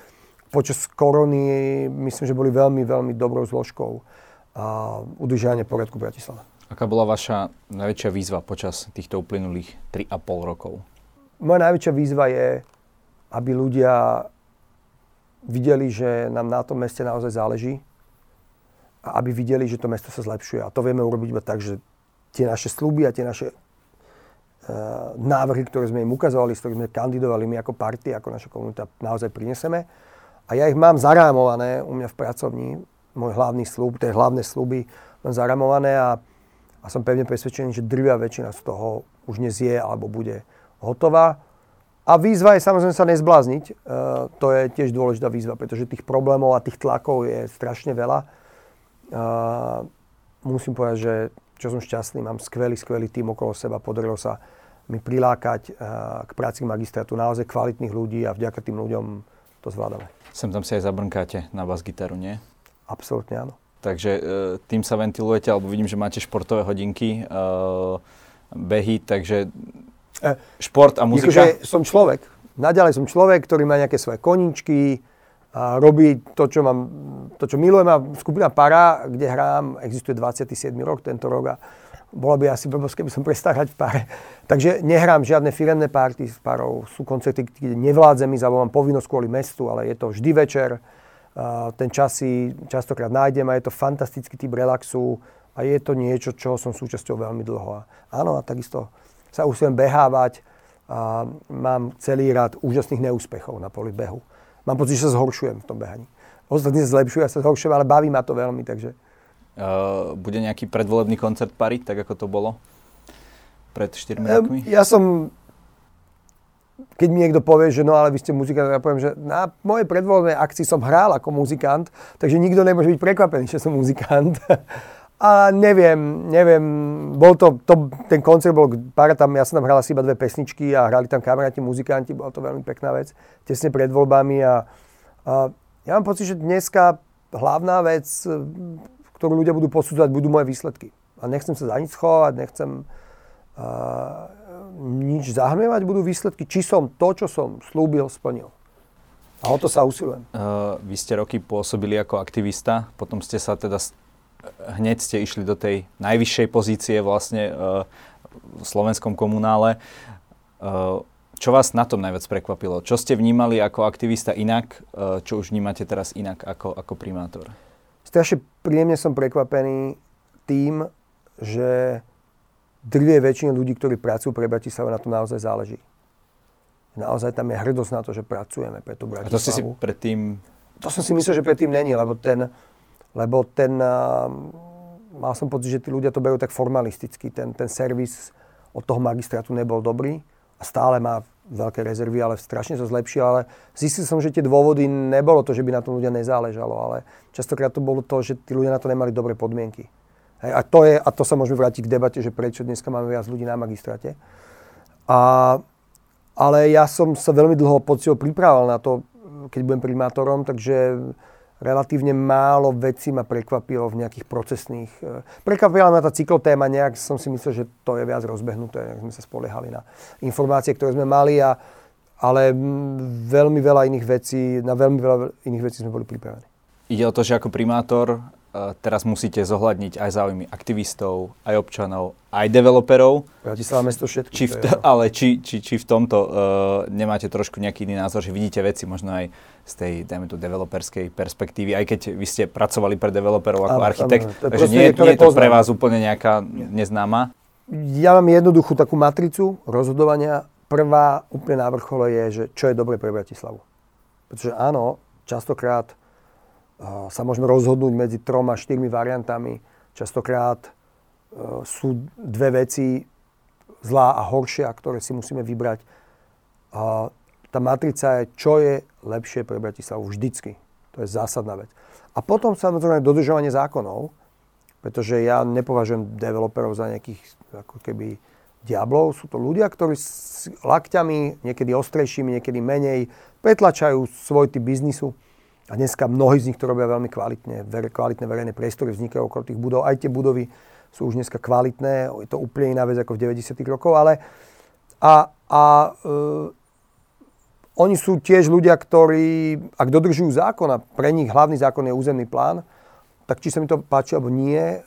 počas korony, myslím, že boli veľmi, veľmi dobrou zložkou a udržania poriadku Bratislava. Aká bola vaša najväčšia výzva počas týchto uplynulých 3,5 rokov? Moja najväčšia výzva je, aby ľudia videli, že nám na tom meste naozaj záleží a aby videli, že to mesto sa zlepšuje. A to vieme urobiť iba tak, že tie naše sluby a tie naše uh, návrhy, ktoré sme im ukazovali, s ktorými sme kandidovali my ako party, ako naša komunita, naozaj prineseme. A ja ich mám zarámované u mňa v pracovní, môj hlavný slúb, tie hlavné sluby mám zarámované a, a som pevne presvedčený, že drvia väčšina z toho už dnes alebo bude hotová. A výzva je samozrejme sa nezblázniť. E, to je tiež dôležitá výzva, pretože tých problémov a tých tlakov je strašne veľa. E, musím povedať, že čo som šťastný, mám skvelý, skvelý tým okolo seba. Podarilo sa mi prilákať e, k práci k magistrátu naozaj kvalitných ľudí a vďaka tým ľuďom to zvládame. Sem tam si aj zabrnkáte na bas gitaru, nie? Absolútne áno. Takže e, tým sa ventilujete, alebo vidím, že máte športové hodinky, e, behy, takže Šport a muzika? Akože som človek. Naďalej som človek, ktorý má nejaké svoje koničky, a robí to, čo, mám, to, čo milujem. A skupina Para, kde hrám, existuje 27. rok tento rok a bola by asi blbosť, keby som prestal hrať v Pare. Takže nehrám žiadne firemné party s Parou. Sú koncerty, kde nevládzem ísť, alebo mám povinnosť kvôli mestu, ale je to vždy večer. A ten čas si častokrát nájdem a je to fantastický typ relaxu a je to niečo, čo som súčasťou veľmi dlho. A áno, a takisto sa usilujem behávať a mám celý rád úžasných neúspechov na poli behu. Mám pocit, že sa zhoršujem v tom behaní. Ostatní sa zlepšujú, ja sa zhoršujem, ale baví ma to veľmi, takže... Uh, bude nejaký predvolebný koncert Pary, tak ako to bolo pred 4 rokmi? Ja som keď mi niekto povie, že no ale vy ste muzikant, ja poviem, že na mojej predvoľnej akcii som hral ako muzikant, takže nikto nemôže byť prekvapený, že som muzikant. A neviem, neviem, bol to, to, ten koncert bol, pár tam, ja som tam hral asi iba dve pesničky a hrali tam kamaráti, muzikanti, bola to veľmi pekná vec, tesne pred voľbami a, a ja mám pocit, že dneska hlavná vec, ktorú ľudia budú posudzovať, budú moje výsledky. A nechcem sa za nič schovať, nechcem uh, nič zahmievať, budú výsledky, či som to, čo som slúbil, splnil. A o to sa usilujem. Uh, vy ste roky pôsobili ako aktivista, potom ste sa teda hneď ste išli do tej najvyššej pozície vlastne uh, v slovenskom komunále. Uh, čo vás na tom najviac prekvapilo? Čo ste vnímali ako aktivista inak, uh, čo už vnímate teraz inak ako, ako primátor? Strašne príjemne som prekvapený tým, že drvie väčšina ľudí, ktorí pracujú pre Bratislavu, na to naozaj záleží. Naozaj tam je hrdosť na to, že pracujeme pre tú Bratislavu. A to ste si predtým... To som si myslel, že predtým není, lebo ten, lebo ten, mal som pocit, že tí ľudia to berú tak formalisticky. Ten, ten servis od toho magistrátu nebol dobrý a stále má veľké rezervy, ale strašne sa zlepšil. Ale zistil som, že tie dôvody nebolo to, že by na tom ľudia nezáležalo, ale častokrát to bolo to, že tí ľudia na to nemali dobré podmienky. Hej, a, to je, a to sa môžeme vrátiť k debate, že prečo dneska máme viac ľudí na magistráte. A, ale ja som sa veľmi dlho poctivo pripravoval na to, keď budem primátorom, takže relatívne málo vecí ma prekvapilo v nejakých procesných... E, prekvapila ma tá cyklotéma, nejak som si myslel, že to je viac rozbehnuté, nejak sme sa spoliehali na informácie, ktoré sme mali, a, ale veľmi veľa iných vecí, na veľmi veľa iných vecí sme boli pripravení. Ide o to, že ako primátor teraz musíte zohľadniť aj záujmy aktivistov, aj občanov, aj developerov. Bratislava mesto všetko. Či v ale či, či, či v tomto uh, nemáte trošku nejaký iný názor, že vidíte veci možno aj z tej, dajme tu, developerskej perspektívy, aj keď vy ste pracovali pre developerov ako áno, architekt, áno, takže nie, nie je to pre vás úplne nejaká neznáma? Ja mám jednoduchú takú matricu rozhodovania. Prvá úplne na vrchole je, že čo je dobre pre Bratislavu. Pretože áno, častokrát sa môžeme rozhodnúť medzi troma, štyrmi variantami. Častokrát e, sú dve veci zlá a horšia, ktoré si musíme vybrať. A tá matrica je, čo je lepšie pre Bratislavu vždycky. To je zásadná vec. A potom samozrejme dodržovanie zákonov, pretože ja nepovažujem developerov za nejakých ako keby diablov. Sú to ľudia, ktorí s lakťami, niekedy ostrejšími, niekedy menej, pretlačajú svoj typ biznisu a dneska mnohí z nich to robia veľmi kvalitne. Kvalitné verejné priestory vznikajú okolo tých budov. Aj tie budovy sú už dneska kvalitné. Je to úplne iná vec ako v 90. rokoch. Ale a, a e, oni sú tiež ľudia, ktorí, ak dodržujú zákon a pre nich hlavný zákon je územný plán, tak či sa mi to páči alebo nie,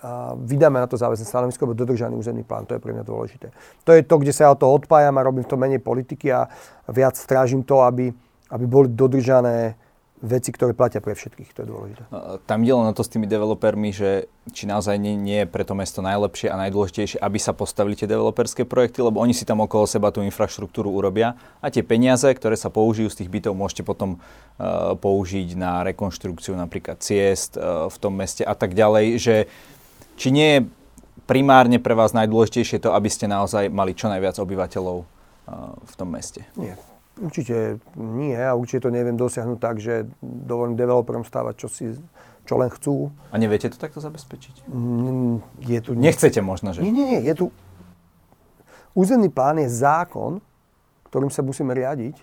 vydáme na to záväzné stanovisko, alebo dodržaný územný plán. To je pre mňa dôležité. To je to, kde sa ja o to odpájam a robím v tom menej politiky a viac strážim to, aby, aby boli dodržané veci, ktoré platia pre všetkých, to je dôležité. Tam ide len na to s tými developermi, že či naozaj nie, nie je pre to mesto najlepšie a najdôležitejšie, aby sa postavili tie developerské projekty, lebo oni si tam okolo seba tú infraštruktúru urobia a tie peniaze, ktoré sa použijú z tých bytov, môžete potom uh, použiť na rekonštrukciu napríklad ciest uh, v tom meste a tak ďalej, že či nie je primárne pre vás najdôležitejšie to, aby ste naozaj mali čo najviac obyvateľov uh, v tom meste? Nie, Určite nie a určite to neviem dosiahnuť tak, že dovolím developerom stávať, čo si čo len chcú. A neviete to takto zabezpečiť? Mm, je tu... Nechcete možno, že? Nie, nie, nie. Je tu... Územný plán je zákon, ktorým sa musíme riadiť.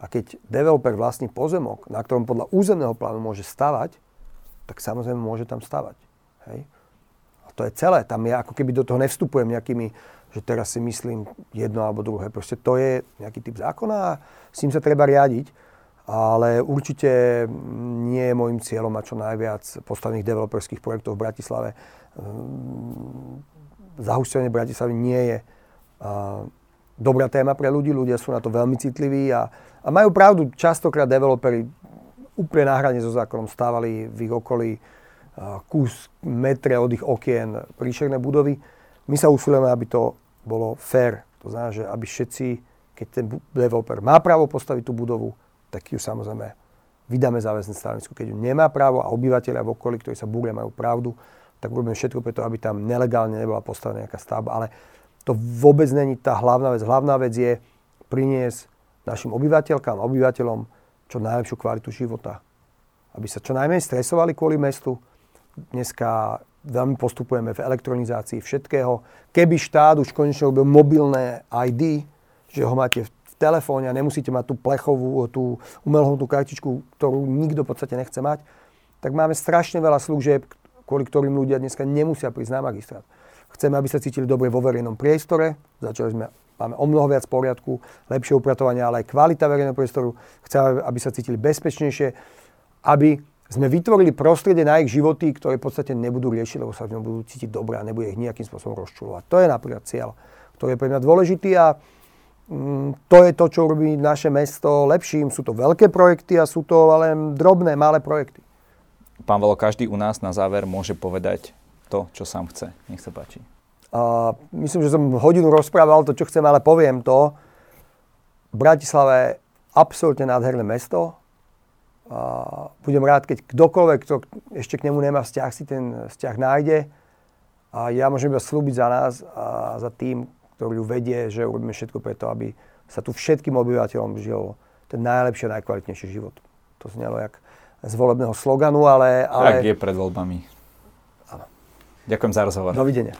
A keď developer vlastní pozemok, na ktorom podľa územného plánu môže stavať, tak samozrejme môže tam stavať. Hej? A to je celé. Tam ja ako keby do toho nevstupujem nejakými že teraz si myslím jedno alebo druhé. Proste to je nejaký typ zákona a s tým sa treba riadiť. Ale určite nie je môjim cieľom mať čo najviac postavených developerských projektov v Bratislave. Ehm, zahustenie Bratislavy nie je dobrá téma pre ľudí. Ľudia sú na to veľmi citliví a, a majú pravdu. Častokrát developeri úplne náhradne so zákonom stávali v ich okolí kus metre od ich okien príšerné budovy. My sa usilujeme, aby to bolo fair. To znamená, že aby všetci, keď ten developer má právo postaviť tú budovu, tak ju samozrejme vydáme záväzné stanovisko. Keď ju nemá právo a obyvateľia v okolí, ktorí sa búria, majú pravdu, tak urobíme všetko preto, aby tam nelegálne nebola postavená nejaká stavba. Ale to vôbec není tá hlavná vec. Hlavná vec je priniesť našim obyvateľkám a obyvateľom čo najlepšiu kvalitu života. Aby sa čo najmenej stresovali kvôli mestu. Dneska veľmi postupujeme v elektronizácii všetkého. Keby štát už konečne robil mobilné ID, že ho máte v telefóne a nemusíte mať tú plechovú, tú umelhmotnú kartičku, ktorú nikto v podstate nechce mať, tak máme strašne veľa služieb, kvôli ktorým ľudia dneska nemusia prísť na magistrát. Chceme, aby sa cítili dobre vo verejnom priestore. Začali sme, máme o mnoho viac poriadku, lepšie upratovanie, ale aj kvalita verejného priestoru. Chceme, aby sa cítili bezpečnejšie, aby sme vytvorili prostredie na ich životy, ktoré v podstate nebudú riešiť, lebo sa v ňom budú cítiť dobre a nebude ich nejakým spôsobom rozčulovať. To je napríklad cieľ, ktorý je pre mňa dôležitý a mm, to je to, čo robí naše mesto lepším. Sú to veľké projekty a sú to ale drobné, malé projekty. Pán Valo, každý u nás na záver môže povedať to, čo sám chce. Nech sa páči. A myslím, že som hodinu rozprával to, čo chcem, ale poviem to. Bratislava je absolútne nádherné mesto a budem rád, keď kdokoľvek, kto ešte k nemu nemá vzťah, si ten vzťah nájde. A ja môžem iba slúbiť za nás a za tým, ktorý ju vedie, že urobíme všetko preto, aby sa tu všetkým obyvateľom žil ten najlepší a najkvalitnejší život. To znelo jak z volebného sloganu, ale... ale... Tak je pred voľbami. Áno. Ďakujem za rozhovor. Dovidenia.